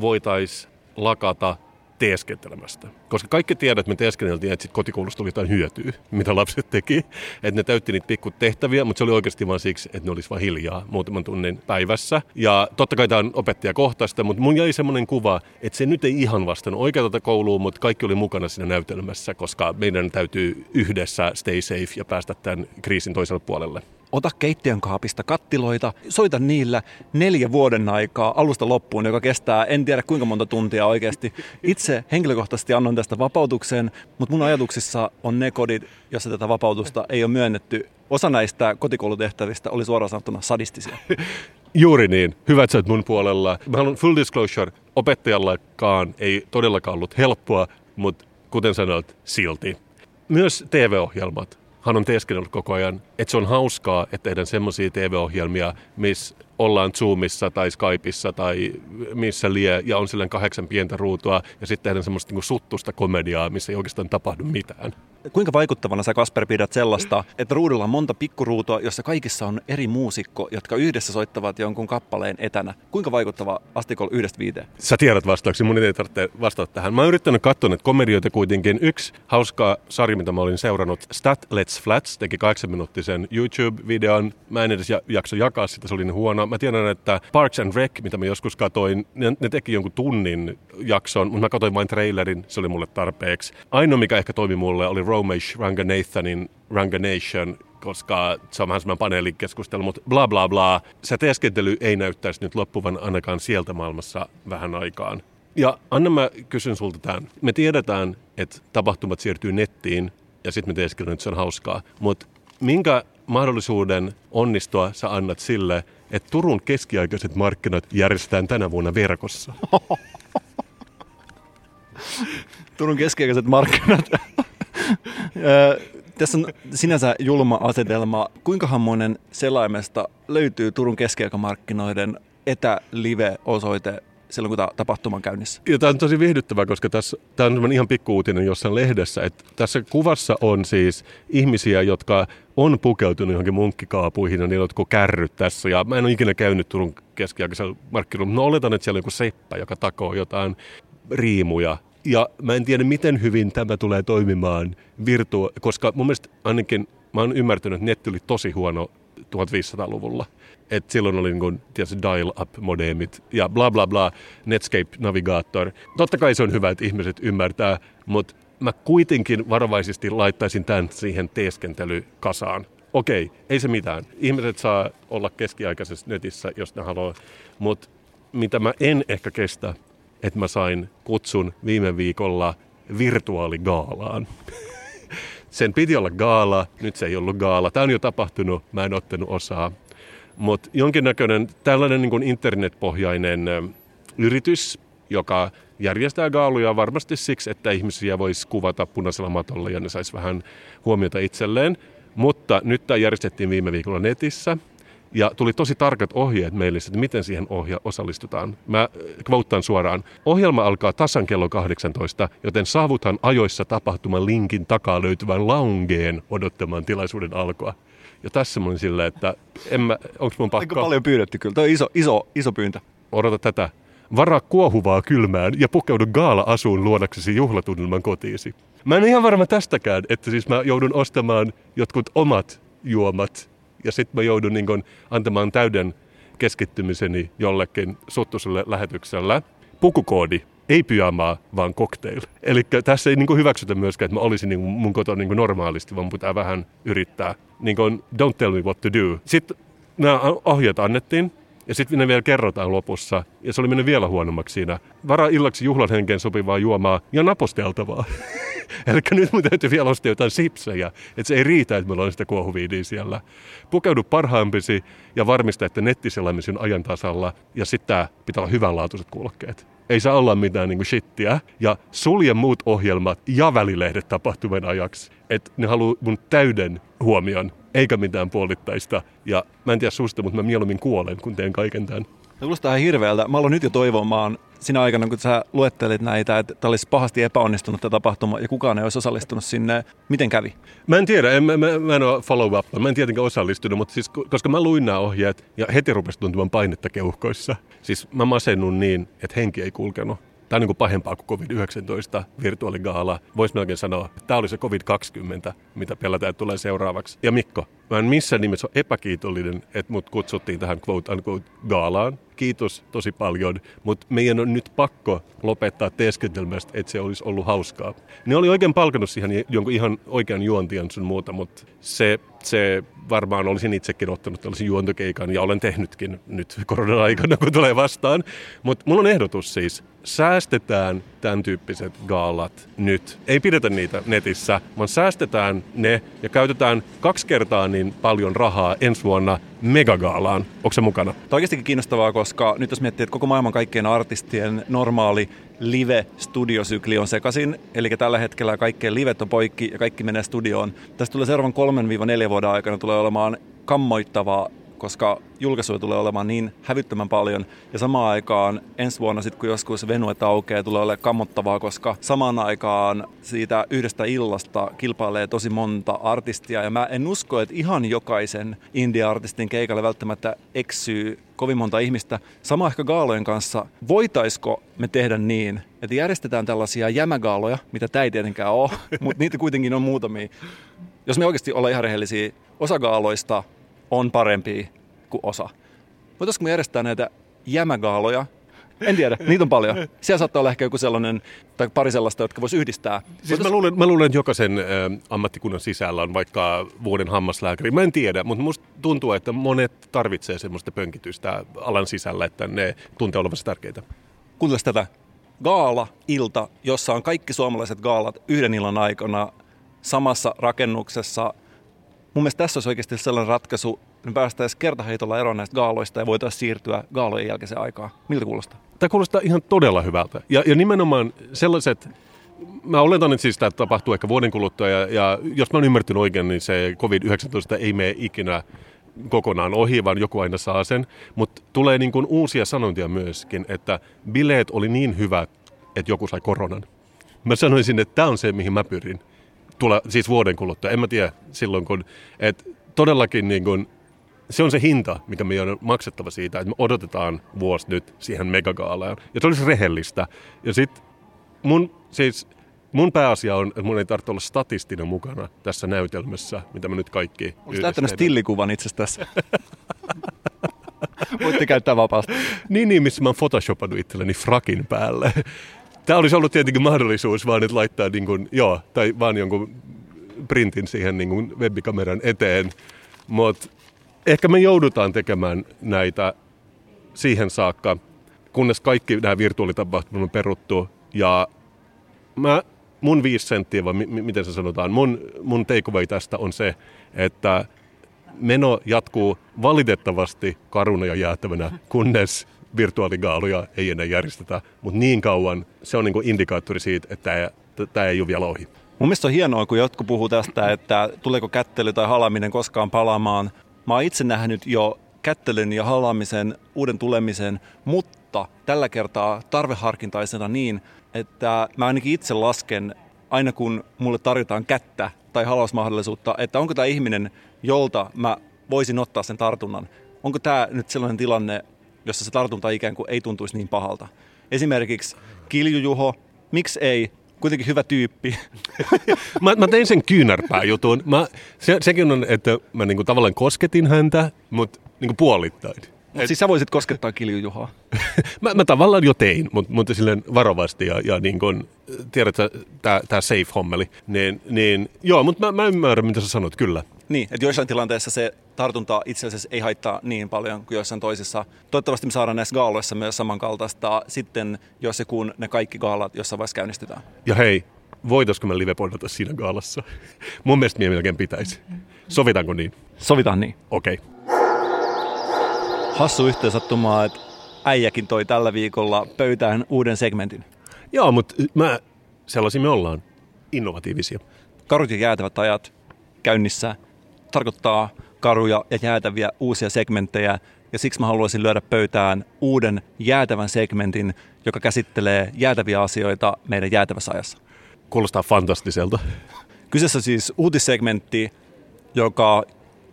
voitaisiin lakata teeskentelemästä. Koska kaikki tiedät, että me teeskenneltiin, että kotikoulusta oli jotain hyötyä, mitä lapset teki. Että ne täytti niitä pikku tehtäviä, mutta se oli oikeasti vain siksi, että ne olisi vain hiljaa muutaman tunnin päivässä. Ja totta kai tämä on opettajakohtaista, mutta mun jäi semmoinen kuva, että se nyt ei ihan vastannut oikealta kouluun, mutta kaikki oli mukana siinä näytelmässä, koska meidän täytyy yhdessä stay safe ja päästä tämän kriisin toiselle puolelle ota keittiön kaapista kattiloita, soita niillä neljä vuoden aikaa alusta loppuun, joka kestää en tiedä kuinka monta tuntia oikeasti. Itse henkilökohtaisesti annan tästä vapautuksen, mutta mun ajatuksissa on ne kodit, jossa tätä vapautusta ei ole myönnetty. Osa näistä kotikoulutehtävistä oli suoraan sanottuna sadistisia. Juuri niin. Hyvä, että mun puolella. Mä haluan full disclosure. Opettajallakaan ei todellakaan ollut helppoa, mutta kuten sanoit, silti. Myös TV-ohjelmat hän on teeskennellyt koko ajan, että se on hauskaa, että tehdään semmoisia TV-ohjelmia, missä ollaan Zoomissa tai Skypeissa tai missä lie, ja on silleen kahdeksan pientä ruutua, ja sitten tehdään semmoista niin suttusta komediaa, missä ei oikeastaan tapahdu mitään. Kuinka vaikuttavana sä Kasper pidät sellaista, että ruudulla on monta pikkuruutua, jossa kaikissa on eri muusikko, jotka yhdessä soittavat jonkun kappaleen etänä. Kuinka vaikuttava astikolla yhdestä viiteen? Sä tiedät vastauksia, mun ei tarvitse vastata tähän. Mä oon yrittänyt katsoa näitä komedioita kuitenkin. Yksi hauska sarja, mitä mä olin seurannut, Stat Let's Flats, teki kahdeksan minuuttisen YouTube-videon. Mä en edes jakso jakaa sitä, se oli niin huono. Mä tiedän, että Parks and Rec, mitä mä joskus katoin, ne, ne teki jonkun tunnin jakson, mutta mä katsoin vain trailerin, se oli mulle tarpeeksi. Ainoa, mikä ehkä toimi mulle, oli Romesh Ranganathanin Ranganation, koska se on vähän semmoinen paneelikeskustelu, mutta bla bla bla. Se teeskentely ei näyttäisi nyt loppuvan ainakaan sieltä maailmassa vähän aikaan. Ja Anna, mä kysyn sulta tämän. Me tiedetään, että tapahtumat siirtyy nettiin ja sitten me teeskennellään, että se on hauskaa. Mutta minkä mahdollisuuden onnistua sä annat sille, että Turun keskiaikaiset markkinat järjestetään tänä vuonna verkossa? Turun keskiaikaiset markkinat. Tässä on sinänsä julma asetelma. Kuinka monen selaimesta löytyy Turun keskiaikamarkkinoiden etälive-osoite silloin, kun tämä tapahtuma on käynnissä. Ja tämä on tosi viihdyttävää, koska tässä, tämä on ihan pikkuuutinen jossain lehdessä. Että tässä kuvassa on siis ihmisiä, jotka on pukeutunut johonkin munkkikaapuihin ja niillä on kärryt tässä. Ja mä en ole ikinä käynyt Turun keskiaikaisella markkinoilla. No oletan, että siellä on joku seppä, joka takoo jotain riimuja. Ja mä en tiedä, miten hyvin tämä tulee toimimaan virtua, koska mun mielestä ainakin mä oon ymmärtänyt, että netti oli tosi huono 1500-luvulla. Et silloin oli niin dial-up-modemit ja bla bla bla, Netscape-navigaattor. Totta kai se on hyvä, että ihmiset ymmärtää, mutta mä kuitenkin varovaisesti laittaisin tämän siihen teeskentelykasaan. Okei, ei se mitään. Ihmiset saa olla keskiaikaisessa netissä, jos ne haluaa. Mutta mitä mä en ehkä kestä, että mä sain kutsun viime viikolla virtuaaligaalaan. Sen piti olla gaala, nyt se ei ollut gaala. Tämä on jo tapahtunut, mä en ottanut osaa. Mutta jonkinnäköinen tällainen niin internetpohjainen yritys, joka järjestää gaaluja varmasti siksi, että ihmisiä voisi kuvata punaisella matolla ja ne saisi vähän huomiota itselleen. Mutta nyt tämä järjestettiin viime viikolla netissä ja tuli tosi tarkat ohjeet meille, että miten siihen ohja osallistutaan. Mä kvouttaan suoraan. Ohjelma alkaa tasan kello 18, joten saavutan ajoissa tapahtuman linkin takaa löytyvän loungeen odottamaan tilaisuuden alkoa. Ja tässä mä olin silleen, että en mä, onks mun pakko... Aika paljon pyydetty kyllä. Tämä on iso, iso, iso pyyntö. Odota tätä. Varaa kuohuvaa kylmään ja pukeudu gaala-asuun luodaksesi juhlatunnelman kotiisi. Mä en ihan varma tästäkään, että siis mä joudun ostamaan jotkut omat juomat ja sitten mä joudun niin kun antamaan täyden keskittymiseni jollekin suttuselle lähetyksellä. Pukukoodi, ei pyjamaa, vaan cocktail. Eli tässä ei niin hyväksytä myöskään, että mä olisin niin mun kotona niin normaalisti, vaan pitää vähän yrittää. Niin kuin, don't tell me what to do. Sitten nämä ohjeet annettiin, ja sitten ne vielä kerrotaan lopussa. Ja se oli mennyt vielä huonommaksi siinä. Vara illaksi juhlan henkeen sopivaa juomaa ja naposteltavaa. Eli nyt mun täytyy vielä ostaa jotain sipsejä. Että se ei riitä, että meillä on sitä kuohuviidia siellä. Pukeudu parhaampisi ja varmista, että nettiselaimisi on ajan tasalla. Ja sitten pitää olla hyvänlaatuiset kuulokkeet. Ei saa olla mitään niin shittiä. Ja sulje muut ohjelmat ja välilehdet tapahtuman ajaksi. Että ne haluaa mun täyden huomion eikä mitään puolittaista. Ja mä en tiedä susta, mutta mä mieluummin kuolen, kun teen kaiken tämän. Kuulostaa ihan hirveältä. Mä aloin nyt jo toivomaan sinä aikana, kun sä luettelit näitä, että tämä olisi pahasti epäonnistunut tämä tapahtuma ja kukaan ei olisi osallistunut sinne. Miten kävi? Mä en tiedä, en, mä, mä, mä en ole follow up, mä en tietenkään osallistunut, mutta siis koska mä luin nämä ohjeet ja heti rupesi tuntumaan painetta keuhkoissa. Siis mä masennun niin, että henki ei kulkenut. Tämä on niin kuin pahempaa kuin COVID-19 virtuaaligaala. Voisi melkein sanoa, että tämä oli se COVID-20, mitä pelätään, tulee seuraavaksi. Ja Mikko, mä en missään nimessä ole epäkiitollinen, että mut kutsuttiin tähän quote unquote gaalaan. Kiitos tosi paljon, mutta meidän on nyt pakko lopettaa teeskentelmästä, että se olisi ollut hauskaa. Ne oli oikein palkannut siihen jonkun ihan oikean juontian sun muuta, mutta se, se varmaan olisin itsekin ottanut tällaisen juontokeikan ja olen tehnytkin nyt koronan aikana, kun tulee vastaan. Mutta mulla on ehdotus siis. Säästetään tämän tyyppiset gaalat nyt. Ei pidetä niitä netissä, vaan säästetään ne ja käytetään kaksi kertaa niin paljon rahaa ensi vuonna megagaalaan. Onko se mukana? Tämä on oikeastikin kiinnostavaa, koska nyt jos miettii, että koko maailman kaikkien artistien normaali live-studiosykli on sekaisin, eli tällä hetkellä kaikkien livet on poikki ja kaikki menee studioon. Tästä tulee seuraavan 3-4 vuoden aikana tulee olemaan kammoittavaa koska julkaisuja tulee olemaan niin hävyttömän paljon. Ja samaan aikaan ensi vuonna, sit kun joskus venuet aukeaa, tulee olemaan kammottavaa, koska samaan aikaan siitä yhdestä illasta kilpailee tosi monta artistia. Ja mä en usko, että ihan jokaisen indie-artistin keikalle välttämättä eksyy kovin monta ihmistä. Sama ehkä gaalojen kanssa. Voitaisko me tehdä niin, että järjestetään tällaisia jämägaaloja, mitä tämä ei tietenkään ole, mutta niitä kuitenkin on muutamia. Jos me oikeasti ollaan ihan rehellisiä, osa gaaloista on parempi kuin osa. Voitaisiinko me järjestää näitä jämägaaloja? En tiedä, niitä on paljon. Siellä saattaa olla ehkä joku sellainen, tai pari sellaista, jotka voisi yhdistää. Siis mä luulen, mä luulen, että jokaisen ä, ammattikunnan sisällä on vaikka vuoden hammaslääkäri. Mä en tiedä, mutta musta tuntuu, että monet tarvitsee semmoista pönkitystä alan sisällä, että ne tuntee olevansa tärkeitä. Kuunteles tätä. Gaala-ilta, jossa on kaikki suomalaiset gaalat yhden illan aikana samassa rakennuksessa – Mun mielestä tässä olisi oikeasti sellainen ratkaisu, me päästäisiin kertaheitolla eroon näistä gaaloista ja voitaisiin siirtyä gaalojen jälkeiseen aikaan. Miltä kuulostaa? Tämä kuulostaa ihan todella hyvältä. Ja, ja nimenomaan sellaiset, mä oletan, että siis tämä tapahtuu ehkä vuoden kuluttua, ja, ja jos mä oon ymmärtänyt oikein, niin se COVID-19 ei mene ikinä kokonaan ohi, vaan joku aina saa sen. Mutta tulee niin kuin uusia sanontia myöskin, että bileet oli niin hyvät, että joku sai koronan. Mä sanoisin, että tämä on se, mihin mä pyrin tule, siis vuoden kuluttua. En mä tiedä silloin, kun... Et todellakin niin kun, se on se hinta, mikä meidän on maksettava siitä, että me odotetaan vuosi nyt siihen megagaalaan. Ja se olisi rehellistä. Ja sitten mun, siis, mun pääasia on, että mun ei tarvitse olla statistinen mukana tässä näytelmässä, mitä me nyt kaikki Onko täyttänyt stillikuvan itse tässä? Voitte käyttää vapaasti. niin, niin, missä mä oon photoshopannut itselleni frakin päälle. Tämä olisi ollut tietenkin mahdollisuus vaan nyt laittaa niin kuin, joo, tai vaan jonkun printin siihen niin kuin webikameran eteen. Mutta ehkä me joudutaan tekemään näitä siihen saakka, kunnes kaikki nämä virtuaalitapahtumat on peruttu. Ja mä, mun viisi senttiä, vai m- miten se sanotaan, mun, mun takeaway tästä on se, että meno jatkuu valitettavasti karuna ja jäätävänä, kunnes virtuaaligaaluja ei enää järjestetä, mutta niin kauan se on niin indikaattori siitä, että tämä ei ole vielä ohi. Mun mielestä on hienoa, kun jotkut puhuu tästä, että tuleeko kättely tai halaminen koskaan palaamaan. Mä oon itse nähnyt jo kättelyn ja halaamisen uuden tulemisen, mutta tällä kertaa tarveharkintaisena niin, että mä ainakin itse lasken aina kun mulle tarjotaan kättä tai halausmahdollisuutta, että onko tämä ihminen, jolta mä voisin ottaa sen tartunnan. Onko tämä nyt sellainen tilanne, jossa se tartunta ikään kuin ei tuntuisi niin pahalta. Esimerkiksi Kiljujuho, miksi ei, kuitenkin hyvä tyyppi. mä, mä tein sen kyynärpää jutun. Mä, se, sekin on, että mä niinku tavallaan kosketin häntä, mutta niinku puolittain. Et... Siis sä voisit koskettaa Kiljujuhoa? mä, mä tavallaan jo tein, mutta, mutta silleen varovasti ja, ja niin kuin, tiedätkö, tämä safe-hommeli. Niin, niin, joo, mutta mä, mä ymmärrän, mitä sä sanot, kyllä. Niin, että joissain tilanteissa se tartunta itse asiassa ei haittaa niin paljon kuin joissain toisissa. Toivottavasti me saadaan näissä gaaloissa myös samankaltaista sitten, jos ja kun ne kaikki gaalat jossain vaiheessa käynnistetään. Ja hei, voitaisiko me live siinä gaalassa? Mun mielestä melkein pitäisi. Sovitaanko niin? Sovitaan niin. Okei. Okay. Hassu yhteensattumaa, että äijäkin toi tällä viikolla pöytään uuden segmentin. Joo, mutta mä, sellaisia me ollaan. Innovatiivisia. Karut ja jäätävät ajat käynnissä tarkoittaa karuja ja jäätäviä uusia segmenttejä ja siksi mä haluaisin lyödä pöytään uuden jäätävän segmentin, joka käsittelee jäätäviä asioita meidän jäätävässä ajassa. Kuulostaa fantastiselta. Kyseessä siis uutissegmentti, joka,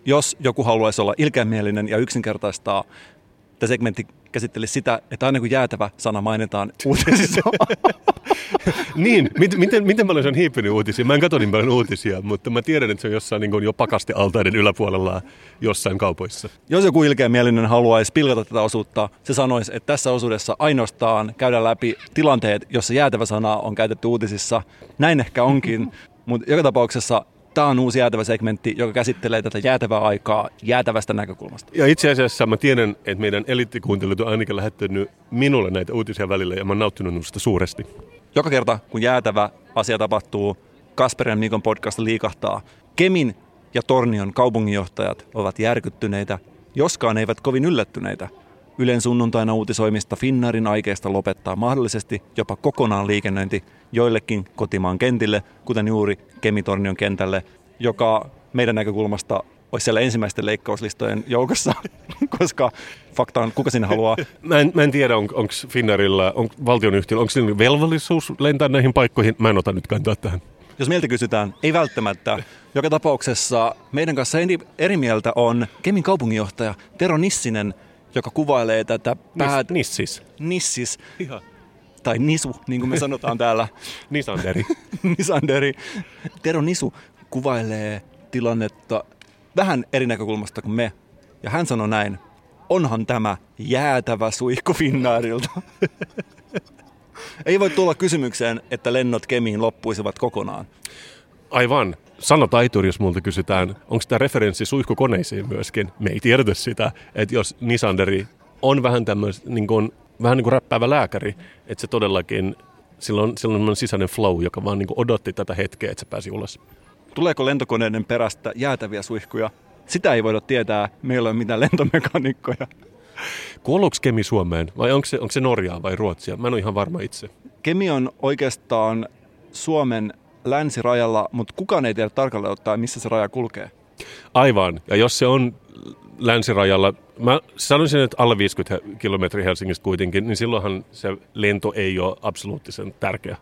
jos joku haluaisi olla ilkeämielinen ja yksinkertaistaa, tämä segmentti käsitteli sitä, että aina kun jäätävä sana mainitaan uutisissa, niin, miten, miten, miten paljon se on hiipinyt uutisia? Mä en katso niin paljon uutisia, mutta mä tiedän, että se on jossain niin jo pakastealtaiden yläpuolella jossain kaupoissa. Jos joku ilkeämielinen haluaisi pilkata tätä osuutta, se sanoisi, että tässä osuudessa ainoastaan käydään läpi tilanteet, jossa jäätävä sana on käytetty uutisissa. Näin ehkä onkin, mutta joka tapauksessa tämä on uusi jäätävä segmentti, joka käsittelee tätä jäätävää aikaa jäätävästä näkökulmasta. Ja itse asiassa mä tiedän, että meidän eliittikuuntelijat on ainakin lähettänyt minulle näitä uutisia välillä ja mä oon nauttinut niistä suuresti. Joka kerta, kun jäätävä asia tapahtuu, Kasper ja Mikon podcast liikahtaa. Kemin ja Tornion kaupunginjohtajat ovat järkyttyneitä, joskaan eivät kovin yllättyneitä. Ylen sunnuntaina uutisoimista Finnaarin aikeesta lopettaa mahdollisesti jopa kokonaan liikennöinti joillekin kotimaan kentille, kuten juuri Kemitornion kentälle, joka meidän näkökulmasta olisi siellä ensimmäisten leikkauslistojen joukossa, koska fakta on, kuka sinne haluaa. Mä en, mä en tiedä, on, onko Finnairilla, on valtionyhtiöllä, onko sillä velvollisuus lentää näihin paikkoihin. Mä en ota nyt kantaa tähän. Jos meiltä kysytään, ei välttämättä. Joka tapauksessa meidän kanssa eri, eri mieltä on Kemin kaupunginjohtaja Tero Nissinen, joka kuvailee tätä päät... Nissis. Nissis, Ihan. tai Nisu, niin kuin me sanotaan täällä. Nisanderi. Nisanderi. Tero Nisu kuvailee tilannetta vähän eri näkökulmasta kuin me. Ja hän sanoi näin, onhan tämä jäätävä suihku Finnairilta. Ei voi tulla kysymykseen, että lennot Kemiin loppuisivat kokonaan. Aivan. Sano taituri, jos multa kysytään, onko tämä referenssi suihkukoneisiin myöskin. Me ei tiedetä sitä, että jos Nisanderi on vähän tämmöistä, niin kuin, vähän niin kuin räppäävä lääkäri, että se todellakin, sillä on, sillä on sisäinen flow, joka vaan niin kuin odotti tätä hetkeä, että se pääsi ulos. Tuleeko lentokoneiden perästä jäätäviä suihkuja? Sitä ei voida tietää. Meillä ei ole mitään lentomekanikkoja. Kuuluuko Kemi Suomeen vai onko se, onko se Norjaa vai Ruotsia? Mä en ole ihan varma itse. Kemi on oikeastaan Suomen länsirajalla, mutta kukaan ei tiedä tarkalleen ottaen, missä se raja kulkee. Aivan. Ja jos se on länsirajalla, mä sanoisin, että alle 50 kilometriä Helsingistä kuitenkin, niin silloinhan se lento ei ole absoluuttisen tärkeä.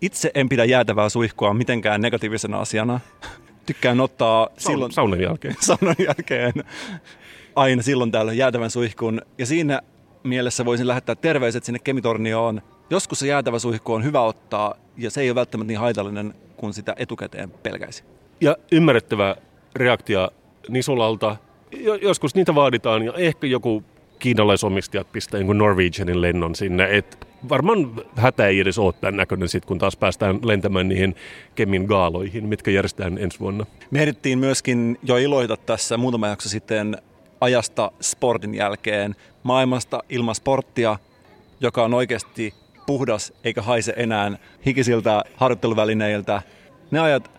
Itse en pidä jäätävää suihkua mitenkään negatiivisena asiana. Tykkään ottaa silloin Saunan jälkeen. saunan jälkeen aina silloin täällä jäätävän suihkun. Ja siinä mielessä voisin lähettää terveiset sinne Kemitornioon. Joskus se jäätävä suihku on hyvä ottaa ja se ei ole välttämättä niin haitallinen kuin sitä etukäteen pelkäisi. Ja ymmärrettävä reaktio Nisulalta. Jo- Joskus niitä vaaditaan ja ehkä joku kiinalaisomistajat pistää jonkun Norwegianin lennon sinne. Et varmaan hätä ei edes ole tämän näköinen sit, kun taas päästään lentämään niihin Kemin gaaloihin, mitkä järjestetään ensi vuonna. Me ehdittiin myöskin jo iloita tässä muutama jakso sitten ajasta sportin jälkeen maailmasta ilman sporttia, joka on oikeasti puhdas eikä haise enää hikisiltä harjoitteluvälineiltä. Ne ajat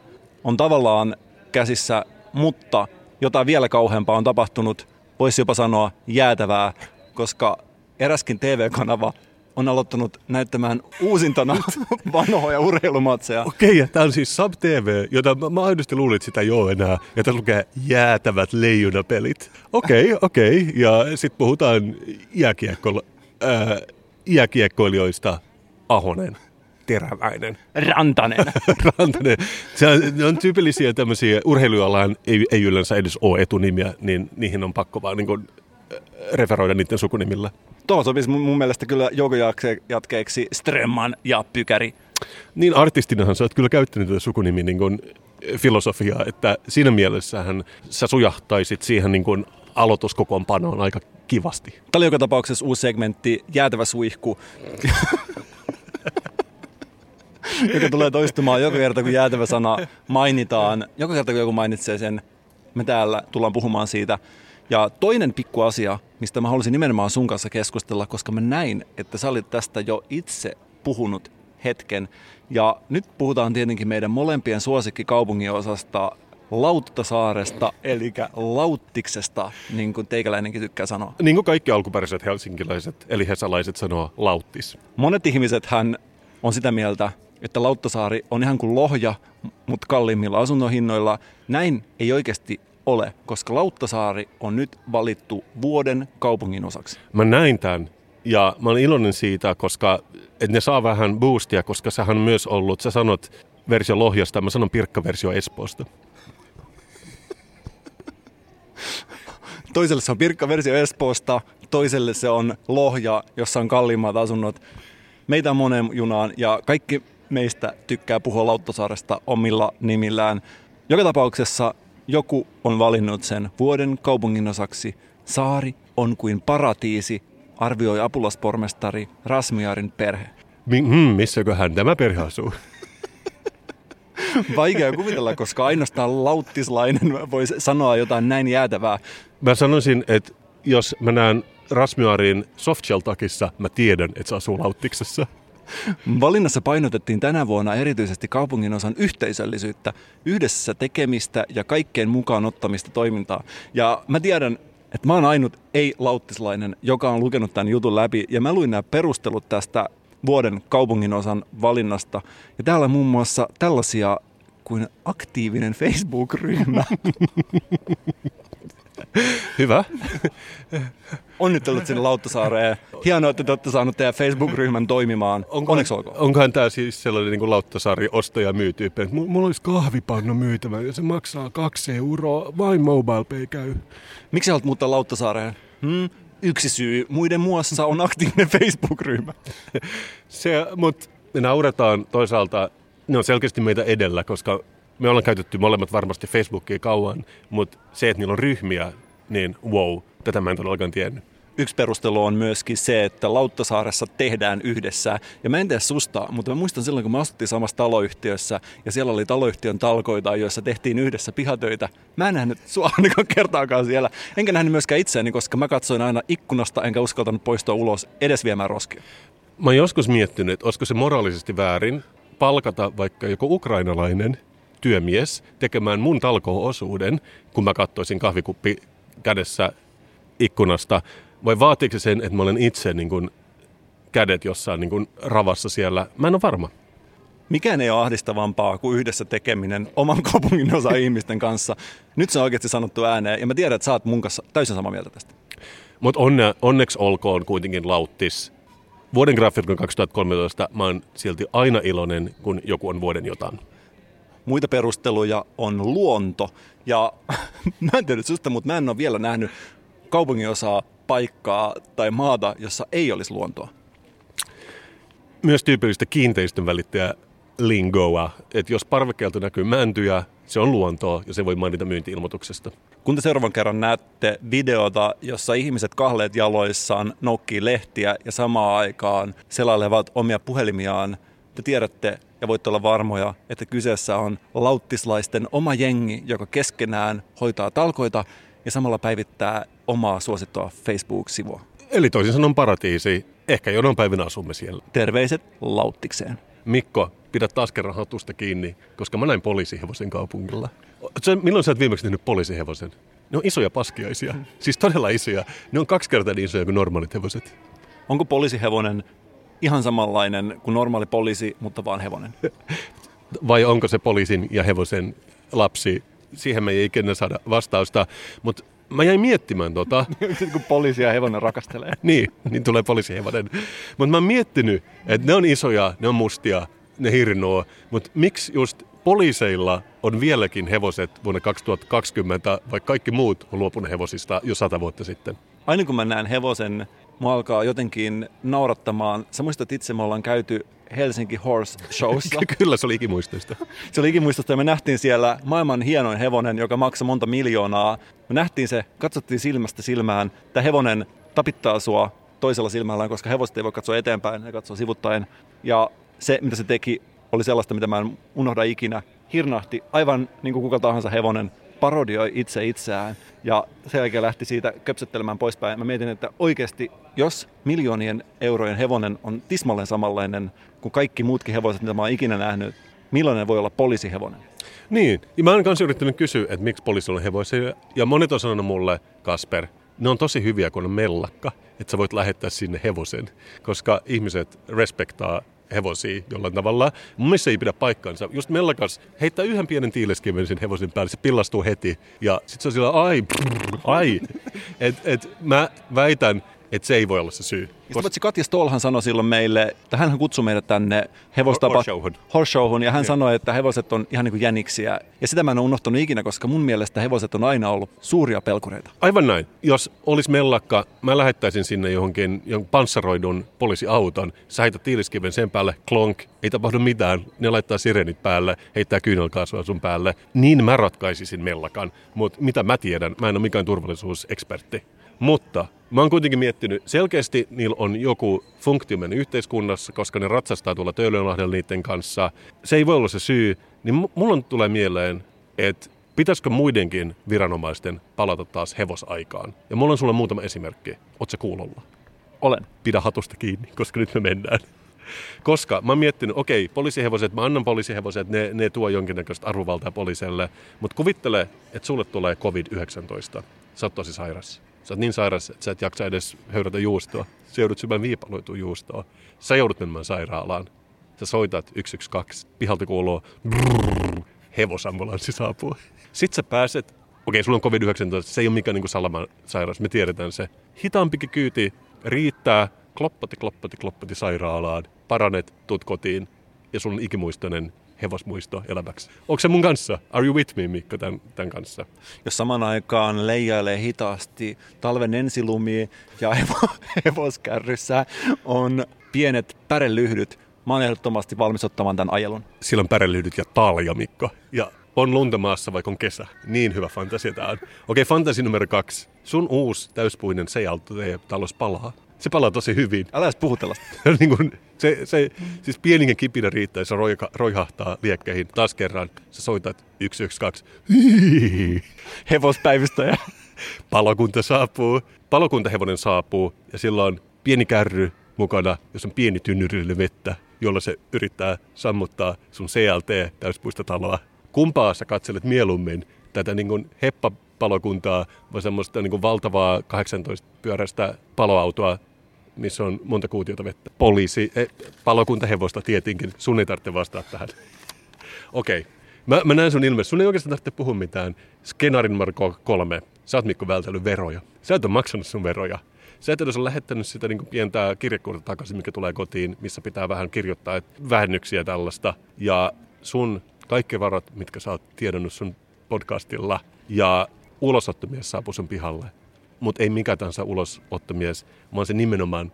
on tavallaan käsissä, mutta jotain vielä kauheampaa on tapahtunut, voisi jopa sanoa jäätävää, koska eräskin TV-kanava on aloittanut näyttämään uusintana vanhoja urheilumatseja. Okei, ja tämä on siis Sub TV, jota mä, mä aidosti luulin, että sitä ei ole enää. Ja tässä lukee jäätävät leijonapelit. Okei, okei. Ja sitten puhutaan jääkiekko, ää, jääkiekkoilijoista Ahonen, Teräväinen, Rantanen. Rantanen. Se on, ne on tyypillisiä tämmöisiä urheilualaan ei, ei yleensä edes ole etunimiä, niin niihin on pakko vaan niin kuin, referoida niiden sukunimillä. Tuohon sopisi mun, mielestä kyllä joukojatkeeksi Strömman ja Pykäri. Niin artistinahan sä oot kyllä käyttänyt tätä sukunimi niin kuin filosofiaa, että siinä mielessähän sä sujahtaisit siihen niin kuin aloituskokoonpanoon aika kivasti. Tämä oli joka tapauksessa uusi segmentti, jäätävä suihku, joka tulee toistumaan joka kerta, kun jäätävä sana mainitaan. Joka kerta, kun joku mainitsee sen, me täällä tullaan puhumaan siitä. Ja toinen pikku asia, mistä mä halusin nimenomaan sun kanssa keskustella, koska mä näin, että sä olit tästä jo itse puhunut hetken. Ja nyt puhutaan tietenkin meidän molempien suosikkikaupungin osasta Lauttasaaresta, eli Lauttiksesta, niin kuin teikäläinenkin tykkää sanoa. Niin kuin kaikki alkuperäiset helsinkiläiset, eli hesalaiset sanoo lauttis. Monet ihmiset hän on sitä mieltä, että Lauttasaari on ihan kuin lohja, mutta kalliimmilla asuntohinnoilla. Näin ei oikeasti ole, koska Lauttasaari on nyt valittu vuoden kaupungin osaksi. Mä näin tämän ja mä olen iloinen siitä, koska et ne saa vähän boostia, koska sähän on myös ollut, sä sanot versio Lohjasta, mä sanon Pirkka-versio Espoosta. Toiselle se on Pirkka-versio Espoosta, toiselle se on Lohja, jossa on kalliimmat asunnot. Meitä on monen junaan ja kaikki meistä tykkää puhua Lauttasaaresta omilla nimillään. Joka tapauksessa joku on valinnut sen vuoden kaupungin osaksi. Saari on kuin paratiisi, arvioi apulaspormestari Rasmiarin perhe. Hmm, missäköhän tämä perhe asuu? Vaikea kuvitella, koska ainoastaan lauttislainen voi sanoa jotain näin jäätävää. Mä sanoisin, että jos mä näen Rasmyarin softshell-takissa, mä tiedän, että se asuu Lauttiksessa. Valinnassa painotettiin tänä vuonna erityisesti kaupungin osan yhteisöllisyyttä, yhdessä tekemistä ja kaikkeen mukaan ottamista toimintaa. Ja mä tiedän, että mä oon ainut ei-lauttislainen, joka on lukenut tämän jutun läpi, ja mä luin nämä perustelut tästä vuoden kaupungin osan valinnasta. Ja täällä muun muassa tällaisia kuin aktiivinen Facebook-ryhmä. Hyvä. Onnittelut sinne Lauttasaareen. Hienoa, että te olette saaneet teidän Facebook-ryhmän toimimaan. Onneksi olkoon. Onkohan tämä siis sellainen niin kuin Lauttasaari osto- ja myytyyppi, että mulla olisi kahvipanno myytävä ja se maksaa kaksi euroa, vain mobile pay käy. Miksi haluat muuttaa Lauttasaareen? Hmm? Yksi syy muiden muassa on aktiivinen Facebook-ryhmä. Se, mutta me nauretaan toisaalta, ne on selkeästi meitä edellä, koska me ollaan käytetty molemmat varmasti Facebookia kauan, mutta se, että niillä on ryhmiä, niin wow, tätä mä en todellakaan tiennyt. Yksi perustelu on myöskin se, että Lauttasaaressa tehdään yhdessä. Ja mä en tiedä susta, mutta mä muistan silloin, kun me asuttiin samassa taloyhtiössä ja siellä oli taloyhtiön talkoita, joissa tehtiin yhdessä pihatöitä. Mä en nähnyt sua ainakaan kertaakaan siellä. Enkä nähnyt myöskään itseäni, koska mä katsoin aina ikkunasta enkä uskaltanut poistua ulos edes viemään roskia. Mä oon joskus miettinyt, että olisiko se moraalisesti väärin palkata vaikka joku ukrainalainen työmies tekemään mun talkoo-osuuden, kun mä katsoisin kahvikuppi kädessä ikkunasta, vai vaatiiko se sen, että mä olen itse niin kuin, kädet jossain niin kuin, ravassa siellä? Mä en ole varma. Mikään ei ole ahdistavampaa kuin yhdessä tekeminen oman kaupungin osa ihmisten kanssa. Nyt se on oikeasti sanottu ääneen ja mä tiedän, että sä oot mun kanssa täysin samaa mieltä tästä. Mutta onne, onneksi olkoon kuitenkin Lauttis. Vuoden graffitikon 2013 mä oon silti aina iloinen, kun joku on vuoden jotain. Muita perusteluja on luonto. Ja mä en tiedä susta, mutta mä en ole vielä nähnyt kaupunginosaa, paikkaa tai maata, jossa ei olisi luontoa. Myös tyypillistä kiinteistön välittäjä lingoa, että jos parvekkeelta näkyy mäntyjä, se on luontoa ja se voi mainita myyntiilmoituksesta. Kun te seuraavan kerran näette videota, jossa ihmiset kahleet jaloissaan noukkii lehtiä ja samaan aikaan selailevat omia puhelimiaan, te tiedätte ja voitte olla varmoja, että kyseessä on lauttislaisten oma jengi, joka keskenään hoitaa talkoita ja samalla päivittää omaa suosittua Facebook-sivua. Eli toisin sanoen paratiisi. Ehkä jonain päivänä asumme siellä. Terveiset Lauttikseen. Mikko, pidä taas kerran hatusta kiinni, koska mä näin poliisihevosen kaupungilla. Sä, milloin sä oot viimeksi nähnyt poliisihevosen? Ne on isoja paskiaisia. Siis todella isoja. Ne on kaksi kertaa niin isoja kuin normaalit hevoset. Onko poliisihevonen ihan samanlainen kuin normaali poliisi, mutta vaan hevonen? Vai onko se poliisin ja hevosen lapsi? Siihen me ei ikinä saada vastausta. Mutta mä jäin miettimään tota. kun poliisi ja hevonen rakastelee. niin, niin tulee poliisihevonen. Mutta mä oon miettinyt, että ne on isoja, ne on mustia, ne hirnoo. Mutta miksi just poliiseilla on vieläkin hevoset vuonna 2020, vaikka kaikki muut on luopunut hevosista jo sata vuotta sitten? Aina kun mä näen hevosen, mua alkaa jotenkin naurattamaan. Sä muistat itse, me ollaan käyty Helsinki Horse Showssa. Kyllä se oli ikimuistoista. Se oli ikimuistosta ja me nähtiin siellä maailman hienoin hevonen, joka maksoi monta miljoonaa. Me nähtiin se, katsottiin silmästä silmään. Tämä hevonen tapittaa sua toisella silmällään, koska hevoset ei voi katsoa eteenpäin, ne katsoo sivuttaen. Ja se, mitä se teki, oli sellaista, mitä mä en unohda ikinä. Hirnahti aivan niin kuin kuka tahansa hevonen, parodioi itse itseään ja sen jälkeen lähti siitä köpsettelemään poispäin. Mä mietin, että oikeasti, jos miljoonien eurojen hevonen on tismalleen samanlainen kuin kaikki muutkin hevoset, mitä mä oon ikinä nähnyt, millainen voi olla poliisihevonen? Niin, ja mä oon kanssa yrittänyt kysyä, että miksi poliisilla on hevosia. Ja monet on sanonut mulle, Kasper, ne on tosi hyviä, kun on mellakka, että sä voit lähettää sinne hevosen, koska ihmiset respektaa hevosia jollain tavalla. Mun mielestä se ei pidä paikkaansa. Just mellakas heittää yhden pienen tiileskiven sen hevosen päälle, se pillastuu heti. Ja sit se on sillä ai, prr, ai. Et, et mä väitän, että se ei voi olla se syy. Ja sitten Katja Stolhan sanoi silloin meille, että hän kutsui meidät tänne hevostapa... Horse showhun. Horse showhun, ja hän sanoi, että hevoset on ihan niin kuin jäniksiä. Ja sitä mä en ole unohtanut ikinä, koska mun mielestä hevoset on aina ollut suuria pelkureita. Aivan näin. Jos olisi mellakka, mä lähettäisin sinne johonkin, johonkin panssaroidun poliisiauton. Sä heität tiiliskiven sen päälle, klonk, ei tapahdu mitään. Ne laittaa sirenit päälle, heittää kyynelkaasua sun päälle. Niin mä ratkaisisin mellakan. Mutta mitä mä tiedän, mä en ole mikään turvallisuusekspertti. Mutta mä oon kuitenkin miettinyt, selkeästi niillä on joku funktio meidän yhteiskunnassa, koska ne ratsastaa tuolla Töölönlahdella niiden kanssa. Se ei voi olla se syy, niin mu- mulla on tulee mieleen, että pitäisikö muidenkin viranomaisten palata taas hevosaikaan. Ja mulla on sulle muutama esimerkki. Oot se kuulolla? Olen. Pidä hatusta kiinni, koska nyt me mennään. Koska mä oon miettinyt, okei, poliisihevoset, mä annan poliisihevoset, ne, ne tuo jonkinnäköistä arvovaltaa poliiselle, mutta kuvittele, että sulle tulee COVID-19. Sä oot tosi sairas. Sä oot niin sairas, että sä et jaksa edes höyrätä juustoa. Sä joudut syömään viipaloitua juustoa. Sä joudut menemään sairaalaan. Sä soitat 112. Pihalta kuuluu hevosambulanssi saapuu. Sitten sä pääset, okei, sulla on COVID-19, se ei ole mikään niin salaman sairaus, me tiedetään se. Hitaampikin kyyti riittää, kloppati, kloppati, kloppati sairaalaan, paranet, tuut kotiin ja sulla on ikimuistoinen hevosmuisto elämäksi. Onko se mun kanssa? Are you with me, Mikko, tämän, tämän kanssa? Jos saman aikaan leijailee hitaasti talven ensilumi ja hevo- hevoskärryssä on pienet pärelyhdyt, mä oon ehdottomasti valmis ottamaan tämän ajelun. Sillä on pärelyhdyt ja talja, Mikko. Ja on lunta maassa, vaikka on kesä. Niin hyvä fantasia tää on. Okei, fantasi numero kaksi. Sun uusi täyspuinen sejalto teidän talous palaa. Se palaa tosi hyvin. Älä edes puhu tällaista. niin kuin se, se, siis pienikin kipinä riittää, ja se roika, roihahtaa liekkeihin. Taas kerran sä soitat 112. Hevospäivystäjä. Palokunta saapuu. Palokuntahevonen saapuu ja sillä on pieni kärry mukana, jos on pieni tynnyrillinen vettä, jolla se yrittää sammuttaa sun CLT täyspuistotaloa. Kumpaa sä katselet mieluummin? Tätä niin kuin heppapalokuntaa vai semmoista niin kuin valtavaa 18-pyöräistä paloautoa, missä on monta kuutiota vettä? Poliisi, eh, palokuntahevosta tietenkin. Sun ei tarvitse vastata tähän. Okei. Okay. Mä, mä näen sun ilmeisesti. Sun ei oikeastaan tarvitse puhua mitään. Skenaarin Marko 3. Sä oot Mikko vältellyt veroja. Sä et ole maksanut sun veroja. Sä et edes ole lähettänyt sitä niin pientä kirjekuorta takaisin, mikä tulee kotiin, missä pitää vähän kirjoittaa et vähennyksiä tällaista. Ja sun kaikki varat, mitkä sä oot tiedonnut sun podcastilla, ja ulosottomies saapuu sun pihalle. Mutta ei mikä tahansa ulosottomies, vaan se nimenomaan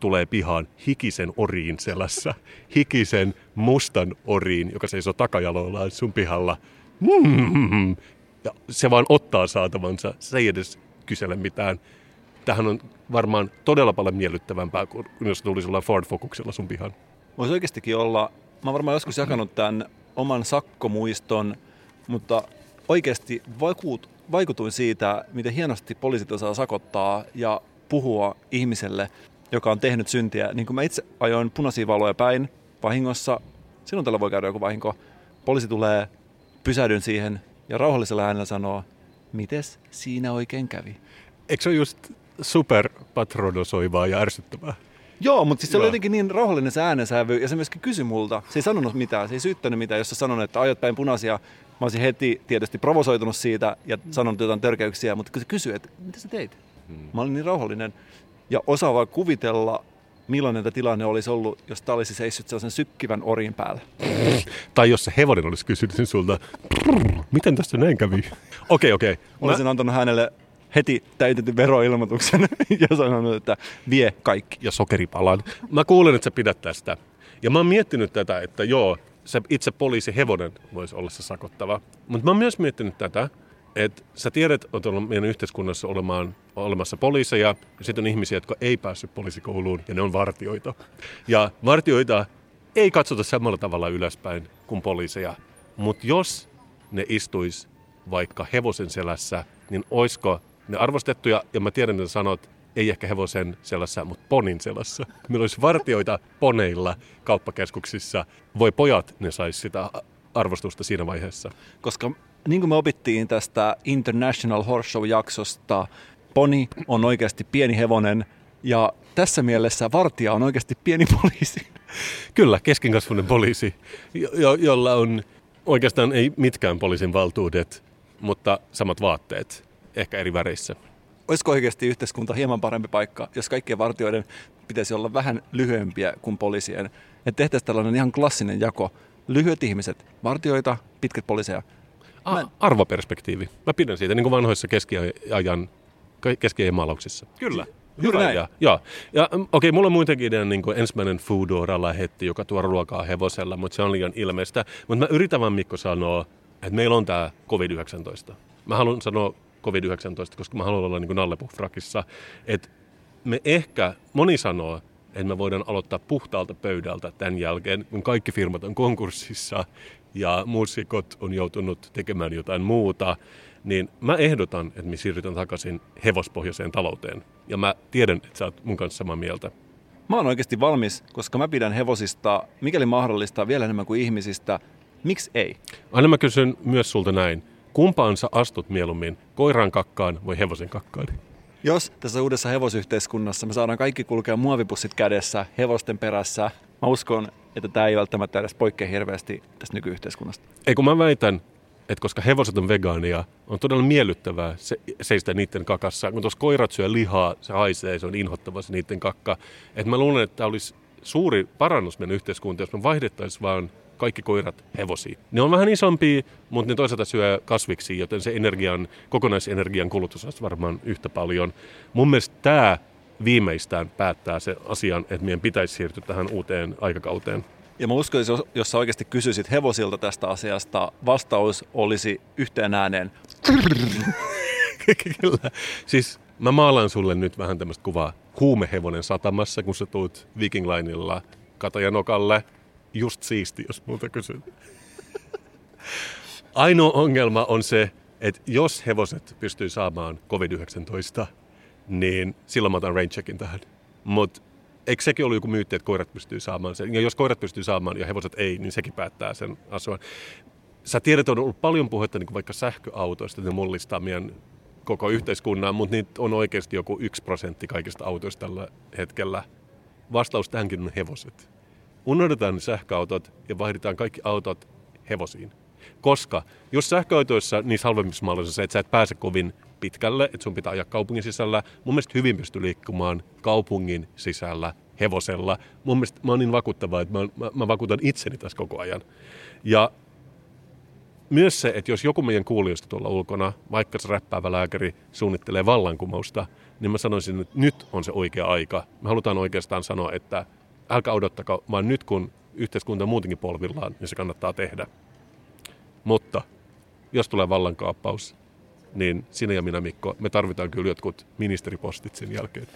tulee pihaan hikisen oriin selässä. Hikisen mustan oriin, joka seisoo takajaloillaan sun pihalla. Mm. Ja se vaan ottaa saatavansa. Se ei edes kysele mitään. Tähän on varmaan todella paljon miellyttävämpää kuin jos tulisi olla Ford Focuksella sun pihan. Voisi oikeastikin olla, mä varmaan joskus jakanut tämän oman sakkomuiston, mutta oikeasti vaikuut, vaikutuin siitä, miten hienosti poliisit osaa sakottaa ja puhua ihmiselle, joka on tehnyt syntiä. Niin kuin mä itse ajoin punaisia valoja päin vahingossa, silloin tällä voi käydä joku vahinko. Poliisi tulee, pysähdyn siihen ja rauhallisella äänellä sanoo, mites siinä oikein kävi? Eikö se ole just superpatronosoivaa ja ärsyttävää? Joo, mutta siis se oli Joo. jotenkin niin rauhallinen se äänensävy ja se myöskin kysyi multa. Se ei sanonut mitään, se ei syyttänyt mitään, jos sä sanon, että ajat päin punaisia. Mä olisin heti tietysti provosoitunut siitä ja sanonut jotain törkeyksiä, mutta kun se kysyi, että mitä sä teit? Mä olin niin rauhallinen ja osaava kuvitella, millainen tämä tilanne olisi ollut, jos tämä olisi seissyt sellaisen sykkivän orin päällä. Tai jos se hevonen olisi kysynyt sen sulta, miten tässä näin kävi? Okei, okei. Mä- Olisin antanut hänelle heti täytetyn veroilmoituksen ja sanonut, että vie kaikki. ja sokeripalan. Mä kuulen, että sä pidät tästä. Ja mä oon miettinyt tätä, että joo, se itse poliisi hevonen voisi olla se sakottava. Mutta mä oon myös miettinyt tätä, että sä tiedät, että on meidän yhteiskunnassa olemaan, olemassa poliiseja, ja sitten on ihmisiä, jotka ei päässyt poliisikouluun, ja ne on vartioita. Ja vartioita ei katsota samalla tavalla ylöspäin kuin poliiseja. Mutta jos ne istuis vaikka hevosen selässä, niin oisko ne arvostettuja, ja mä tiedän, että sanot, ei ehkä hevosen selässä, mutta ponin selässä. Meillä olisi vartioita poneilla kauppakeskuksissa. Voi pojat, ne sais sitä arvostusta siinä vaiheessa. Koska niin kuin me opittiin tästä International Horse Show-jaksosta, poni on oikeasti pieni hevonen ja tässä mielessä vartija on oikeasti pieni poliisi. Kyllä, keskinkasvuinen poliisi, jo, jolla on oikeastaan ei mitkään poliisin valtuudet, mutta samat vaatteet, ehkä eri väreissä. Olisiko oikeasti yhteiskunta hieman parempi paikka, jos kaikkien vartijoiden pitäisi olla vähän lyhyempiä kuin poliisien? Että tehtäisiin tällainen ihan klassinen jako. Lyhyet ihmiset, vartioita, pitkät poliiseja. A- arvoperspektiivi. Mä pidän siitä niin kuin vanhoissa keskiajan, keskiajan maalauksissa. Kyllä. Hyvä näin. Joo. Ja mm, okei, mulla on muitakin idea, niin kuin ensimmäinen Foodora-lähetti, joka tuo ruokaa hevosella, mutta se on liian ilmeistä. Mutta mä yritän vaan Mikko sanoa, että meillä on tämä COVID-19. Mä haluan sanoa COVID-19, koska mä haluan olla niin kuin Nallepuh-frakissa. Että me ehkä, moni sanoo, että me voidaan aloittaa puhtaalta pöydältä tämän jälkeen, kun kaikki firmat on konkurssissa ja muusikot on joutunut tekemään jotain muuta, niin mä ehdotan, että me siirrytään takaisin hevospohjaiseen talouteen. Ja mä tiedän, että sä oot mun kanssa samaa mieltä. Mä oon oikeasti valmis, koska mä pidän hevosista, mikäli mahdollista, vielä enemmän kuin ihmisistä. Miksi ei? Aina mä kysyn myös sulta näin. Kumpaan sä astut mieluummin, koiran kakkaan vai hevosen kakkaan? Jos tässä uudessa hevosyhteiskunnassa me saadaan kaikki kulkea muovipussit kädessä hevosten perässä, mä uskon, että tämä ei välttämättä edes poikkea hirveästi tästä nykyyhteiskunnasta. Ei kun mä väitän, että koska hevoset on vegaania, on todella miellyttävää se, seistä niiden kakassa. Kun tuossa koirat syö lihaa, se haisee, se on inhottava se niiden kakka. Että mä luulen, että tämä olisi suuri parannus meidän yhteiskuntaan, jos me vaihdettaisiin vaan kaikki koirat hevosiin. Ne on vähän isompia, mutta ne toisaalta syö kasviksi, joten se energian, kokonaisenergian kulutus olisi varmaan yhtä paljon. Mun mielestä tämä viimeistään päättää se asian, että meidän pitäisi siirtyä tähän uuteen aikakauteen. Ja mä uskoisin, jos- jos sä oikeasti kysyisit hevosilta tästä asiasta, vastaus olisi yhteen ääneen. Kyllä. Siis mä maalaan sulle nyt vähän tämmöistä kuvaa. Huumehevonen satamassa, kun sä tuut Viking Lineilla Katajanokalle. Just siisti, jos multa kysyt. Ainoa ongelma on se, että jos hevoset pystyy saamaan COVID-19, niin silloin mä otan raincheckin tähän. Mutta eikö sekin ollut joku myytti, että koirat pystyy saamaan sen? Ja jos koirat pystyy saamaan ja hevoset ei, niin sekin päättää sen asuan. Sä tiedät, on ollut paljon puhetta niin kuin vaikka sähköautoista, että ne mullistaa meidän koko yhteiskunnan, mutta niitä on oikeasti joku yksi prosentti kaikista autoista tällä hetkellä. Vastaus tähänkin on hevoset. Unohdetaan sähköautot ja vaihdetaan kaikki autot hevosiin. Koska jos sähköautoissa niissä halvemmissa se, että sä et pääse kovin pitkälle, että sun pitää ajaa kaupungin sisällä, mun mielestä hyvin pystyy liikkumaan kaupungin sisällä hevosella. Mun mielestä mä oon niin vakuuttava, että mä, mä, mä vakuutan itseni tässä koko ajan. Ja myös se, että jos joku meidän kuulijoista tuolla ulkona, vaikka se räppäävä lääkäri suunnittelee vallankumousta, niin mä sanoisin, että nyt on se oikea aika. Me halutaan oikeastaan sanoa, että älkää odottako, vaan nyt kun yhteiskunta on muutenkin polvillaan, niin se kannattaa tehdä. Mutta jos tulee vallankaappaus, niin sinä ja minä Mikko, me tarvitaan kyllä jotkut ministeripostit sen jälkeen.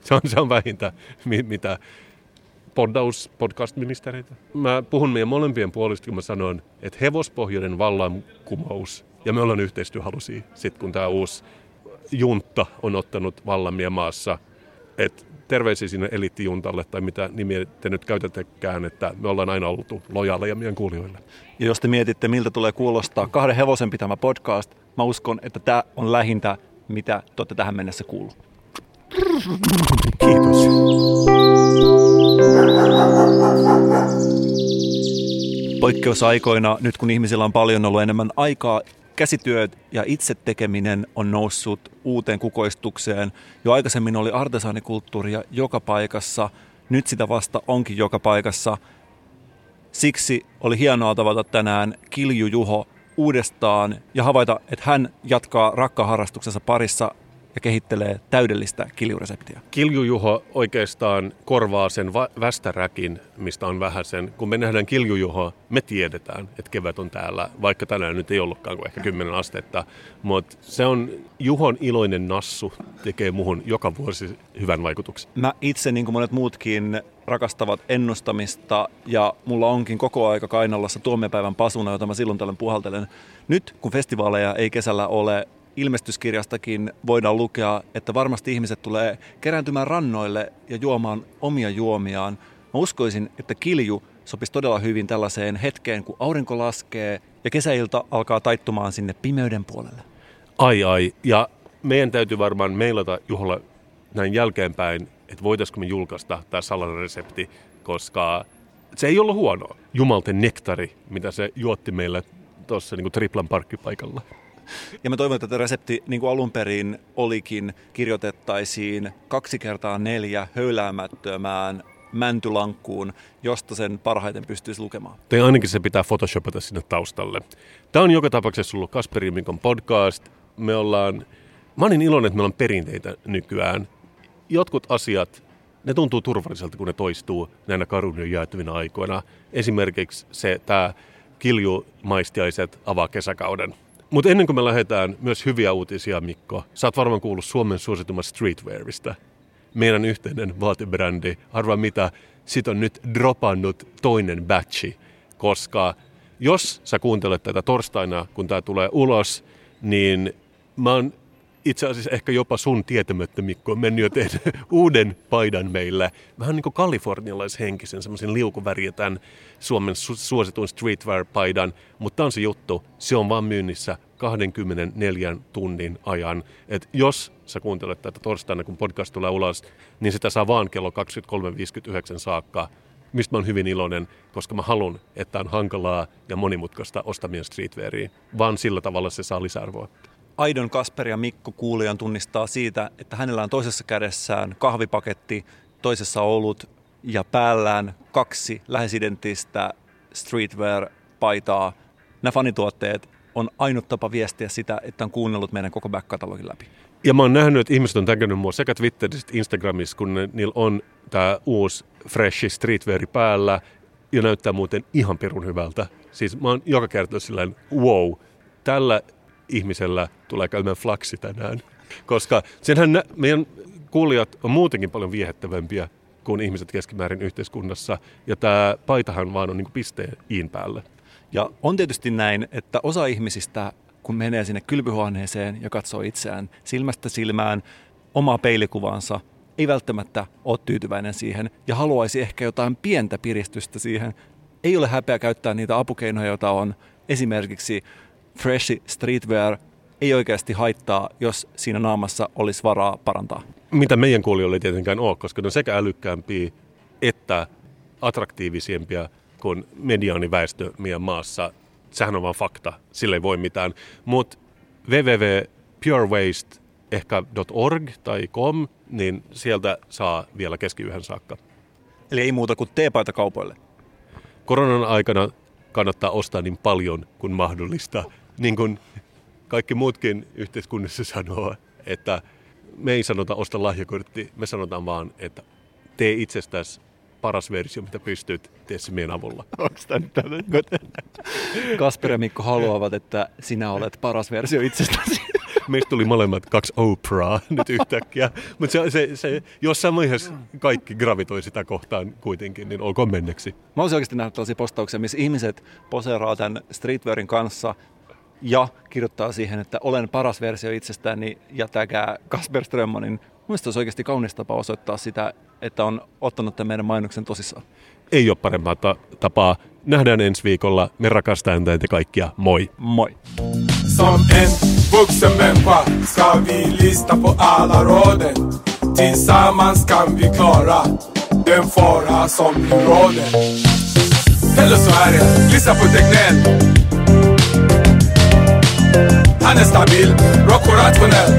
Se on, se on vähintä, mi- mitä poddaus podcast-ministereitä. Mä puhun meidän molempien puolesta, kun mä sanon, että hevospohjainen vallankumous, ja me ollaan yhteistyöhalusia, sit kun tämä uusi juntta on ottanut vallan maassa. Et terveisiä sinne eliittijuntalle, tai mitä nimiä te nyt käytätekään, että me ollaan aina oltu lojaaleja meidän kuulijoille. Ja jos te mietitte, miltä tulee kuulostaa kahden hevosen pitämä podcast, mä uskon, että tämä on lähintä, mitä te olette tähän mennessä kuullut. Kiitos. Poikkeusaikoina, nyt kun ihmisillä on paljon ollut enemmän aikaa, käsityöt ja itse tekeminen on noussut uuteen kukoistukseen. Jo aikaisemmin oli artesaanikulttuuria joka paikassa, nyt sitä vasta onkin joka paikassa. Siksi oli hienoa tavata tänään Kilju Juho uudestaan ja havaita, että hän jatkaa rakkaharrastuksensa parissa ja kehittelee täydellistä kiljureseptiä. Kiljujuho oikeastaan korvaa sen va- västäräkin, mistä on vähän sen. Kun me nähdään Kiljujuho, me tiedetään, että kevät on täällä, vaikka tänään nyt ei ollutkaan kuin ehkä 10 astetta. Mutta se on Juhon iloinen nassu, tekee muhun joka vuosi hyvän vaikutuksen. Mä itse, niin kuin monet muutkin, rakastavat ennustamista ja mulla onkin koko aika kainalossa tuomiopäivän pasuna, jota mä silloin tällöin puhaltelen. Nyt, kun festivaaleja ei kesällä ole, ilmestyskirjastakin voidaan lukea, että varmasti ihmiset tulee kerääntymään rannoille ja juomaan omia juomiaan. Mä uskoisin, että kilju sopisi todella hyvin tällaiseen hetkeen, kun aurinko laskee ja kesäilta alkaa taittumaan sinne pimeyden puolelle. Ai ai, ja meidän täytyy varmaan mailata Juholle näin jälkeenpäin, että voitaisiinko me julkaista tämä salainen resepti koska se ei ollut huono. Jumalten nektari, mitä se juotti meille tuossa niin triplan parkkipaikalla. Ja mä toivon, että tämä resepti, niin kuin alun perin olikin, kirjoitettaisiin kaksi kertaa neljä höyläämättömään mäntylankkuun, josta sen parhaiten pystyisi lukemaan. Tai ainakin se pitää photoshopata sinne taustalle. Tämä on joka tapauksessa ollut Kasperi Mikon podcast. Me ollaan, mä olin iloinen, että meillä on perinteitä nykyään. Jotkut asiat, ne tuntuu turvalliselta, kun ne toistuu näinä karun jäätyvinä aikoina. Esimerkiksi se, tämä kiljumaistiaiset avaa kesäkauden. Mutta ennen kuin me lähdetään, myös hyviä uutisia, Mikko. Sä oot varmaan kuullut Suomen suositummasta streetwearista. Meidän yhteinen vaatebrändi. Arvaa mitä, sit on nyt dropannut toinen batchi. Koska jos sä kuuntelet tätä torstaina, kun tämä tulee ulos, niin mä oon itse asiassa ehkä jopa sun tietämättä, Mikko, mennyt jo tehdä uuden paidan meille. Vähän niin kuin kalifornialaishenkisen, semmoisen liukuväriä tämän Suomen su- suositun streetwear-paidan. Mutta on se juttu, se on vaan myynnissä 24 tunnin ajan. Et jos sä kuuntelet tätä torstaina, kun podcast tulee ulos, niin sitä saa vaan kello 23.59 saakka mistä mä oon hyvin iloinen, koska mä haluan, että on hankalaa ja monimutkaista ostamien streetwearia. Vaan sillä tavalla se saa lisäarvoa aidon Kasper ja Mikko kuulijan tunnistaa siitä, että hänellä on toisessa kädessään kahvipaketti, toisessa olut ja päällään kaksi lähes identtistä streetwear-paitaa. Nämä fanituotteet on ainut tapa viestiä sitä, että on kuunnellut meidän koko back-katalogin läpi. Ja mä oon nähnyt, että ihmiset on tägännyt mua sekä Twitterissä että Instagramissa, kun ne, niillä on tämä uusi freshi streetwear päällä ja näyttää muuten ihan perun hyvältä. Siis mä oon joka kerta silleen, wow, tällä ihmisellä tulee käymään flaksi tänään. Koska senhän meidän kuulijat on muutenkin paljon viehättävämpiä kuin ihmiset keskimäärin yhteiskunnassa. Ja tämä paitahan vaan on niin pisteen iin päälle. Ja on tietysti näin, että osa ihmisistä, kun menee sinne kylpyhuoneeseen ja katsoo itseään silmästä silmään, omaa peilikuvansa, ei välttämättä ole tyytyväinen siihen ja haluaisi ehkä jotain pientä piristystä siihen. Ei ole häpeä käyttää niitä apukeinoja, joita on esimerkiksi freshi streetwear ei oikeasti haittaa, jos siinä naamassa olisi varaa parantaa. Mitä meidän kuulijoille ei tietenkään ole, koska ne on sekä älykkäämpiä että attraktiivisempia kuin mediaaniväestö meidän maassa. Sehän on vain fakta, sille ei voi mitään. Mutta www.purewaste ehkä .org tai .com, niin sieltä saa vielä keskiyhden saakka. Eli ei muuta kuin teepaita kaupoille. Koronan aikana kannattaa ostaa niin paljon kuin mahdollista niin kuin kaikki muutkin yhteiskunnassa sanoo, että me ei sanota osta lahjakortti, me sanotaan vaan, että tee itsestäsi paras versio, mitä pystyt, tee se meidän avulla. Onko tämä nyt Kasper ja Mikko haluavat, että sinä olet paras versio itsestäsi. Meistä tuli molemmat kaksi Oprah nyt yhtäkkiä. Mutta se, se, se, jossain vaiheessa kaikki gravitoi sitä kohtaan kuitenkin, niin olkoon menneksi. Mä olisin oikeasti nähnyt tällaisia postauksia, missä ihmiset poseeraa tämän streetwearin kanssa ja kirjoittaa siihen, että olen paras versio itsestäni ja tägää Kasper Strömmanin. Mielestäni olisi oikeasti kaunis tapa osoittaa sitä, että on ottanut tämän meidän mainoksen tosissaan. Ei ole parempaa ta- tapaa. Nähdään ensi viikolla. Me rakastamme teitä kaikkia. Moi! Moi! Som en vuxen människa ska vi lista på alla råden Tillsammans kan vi klara den fara som nu råder Eller så är det, lyssna på Tegnell Han är stabil, rock och rationell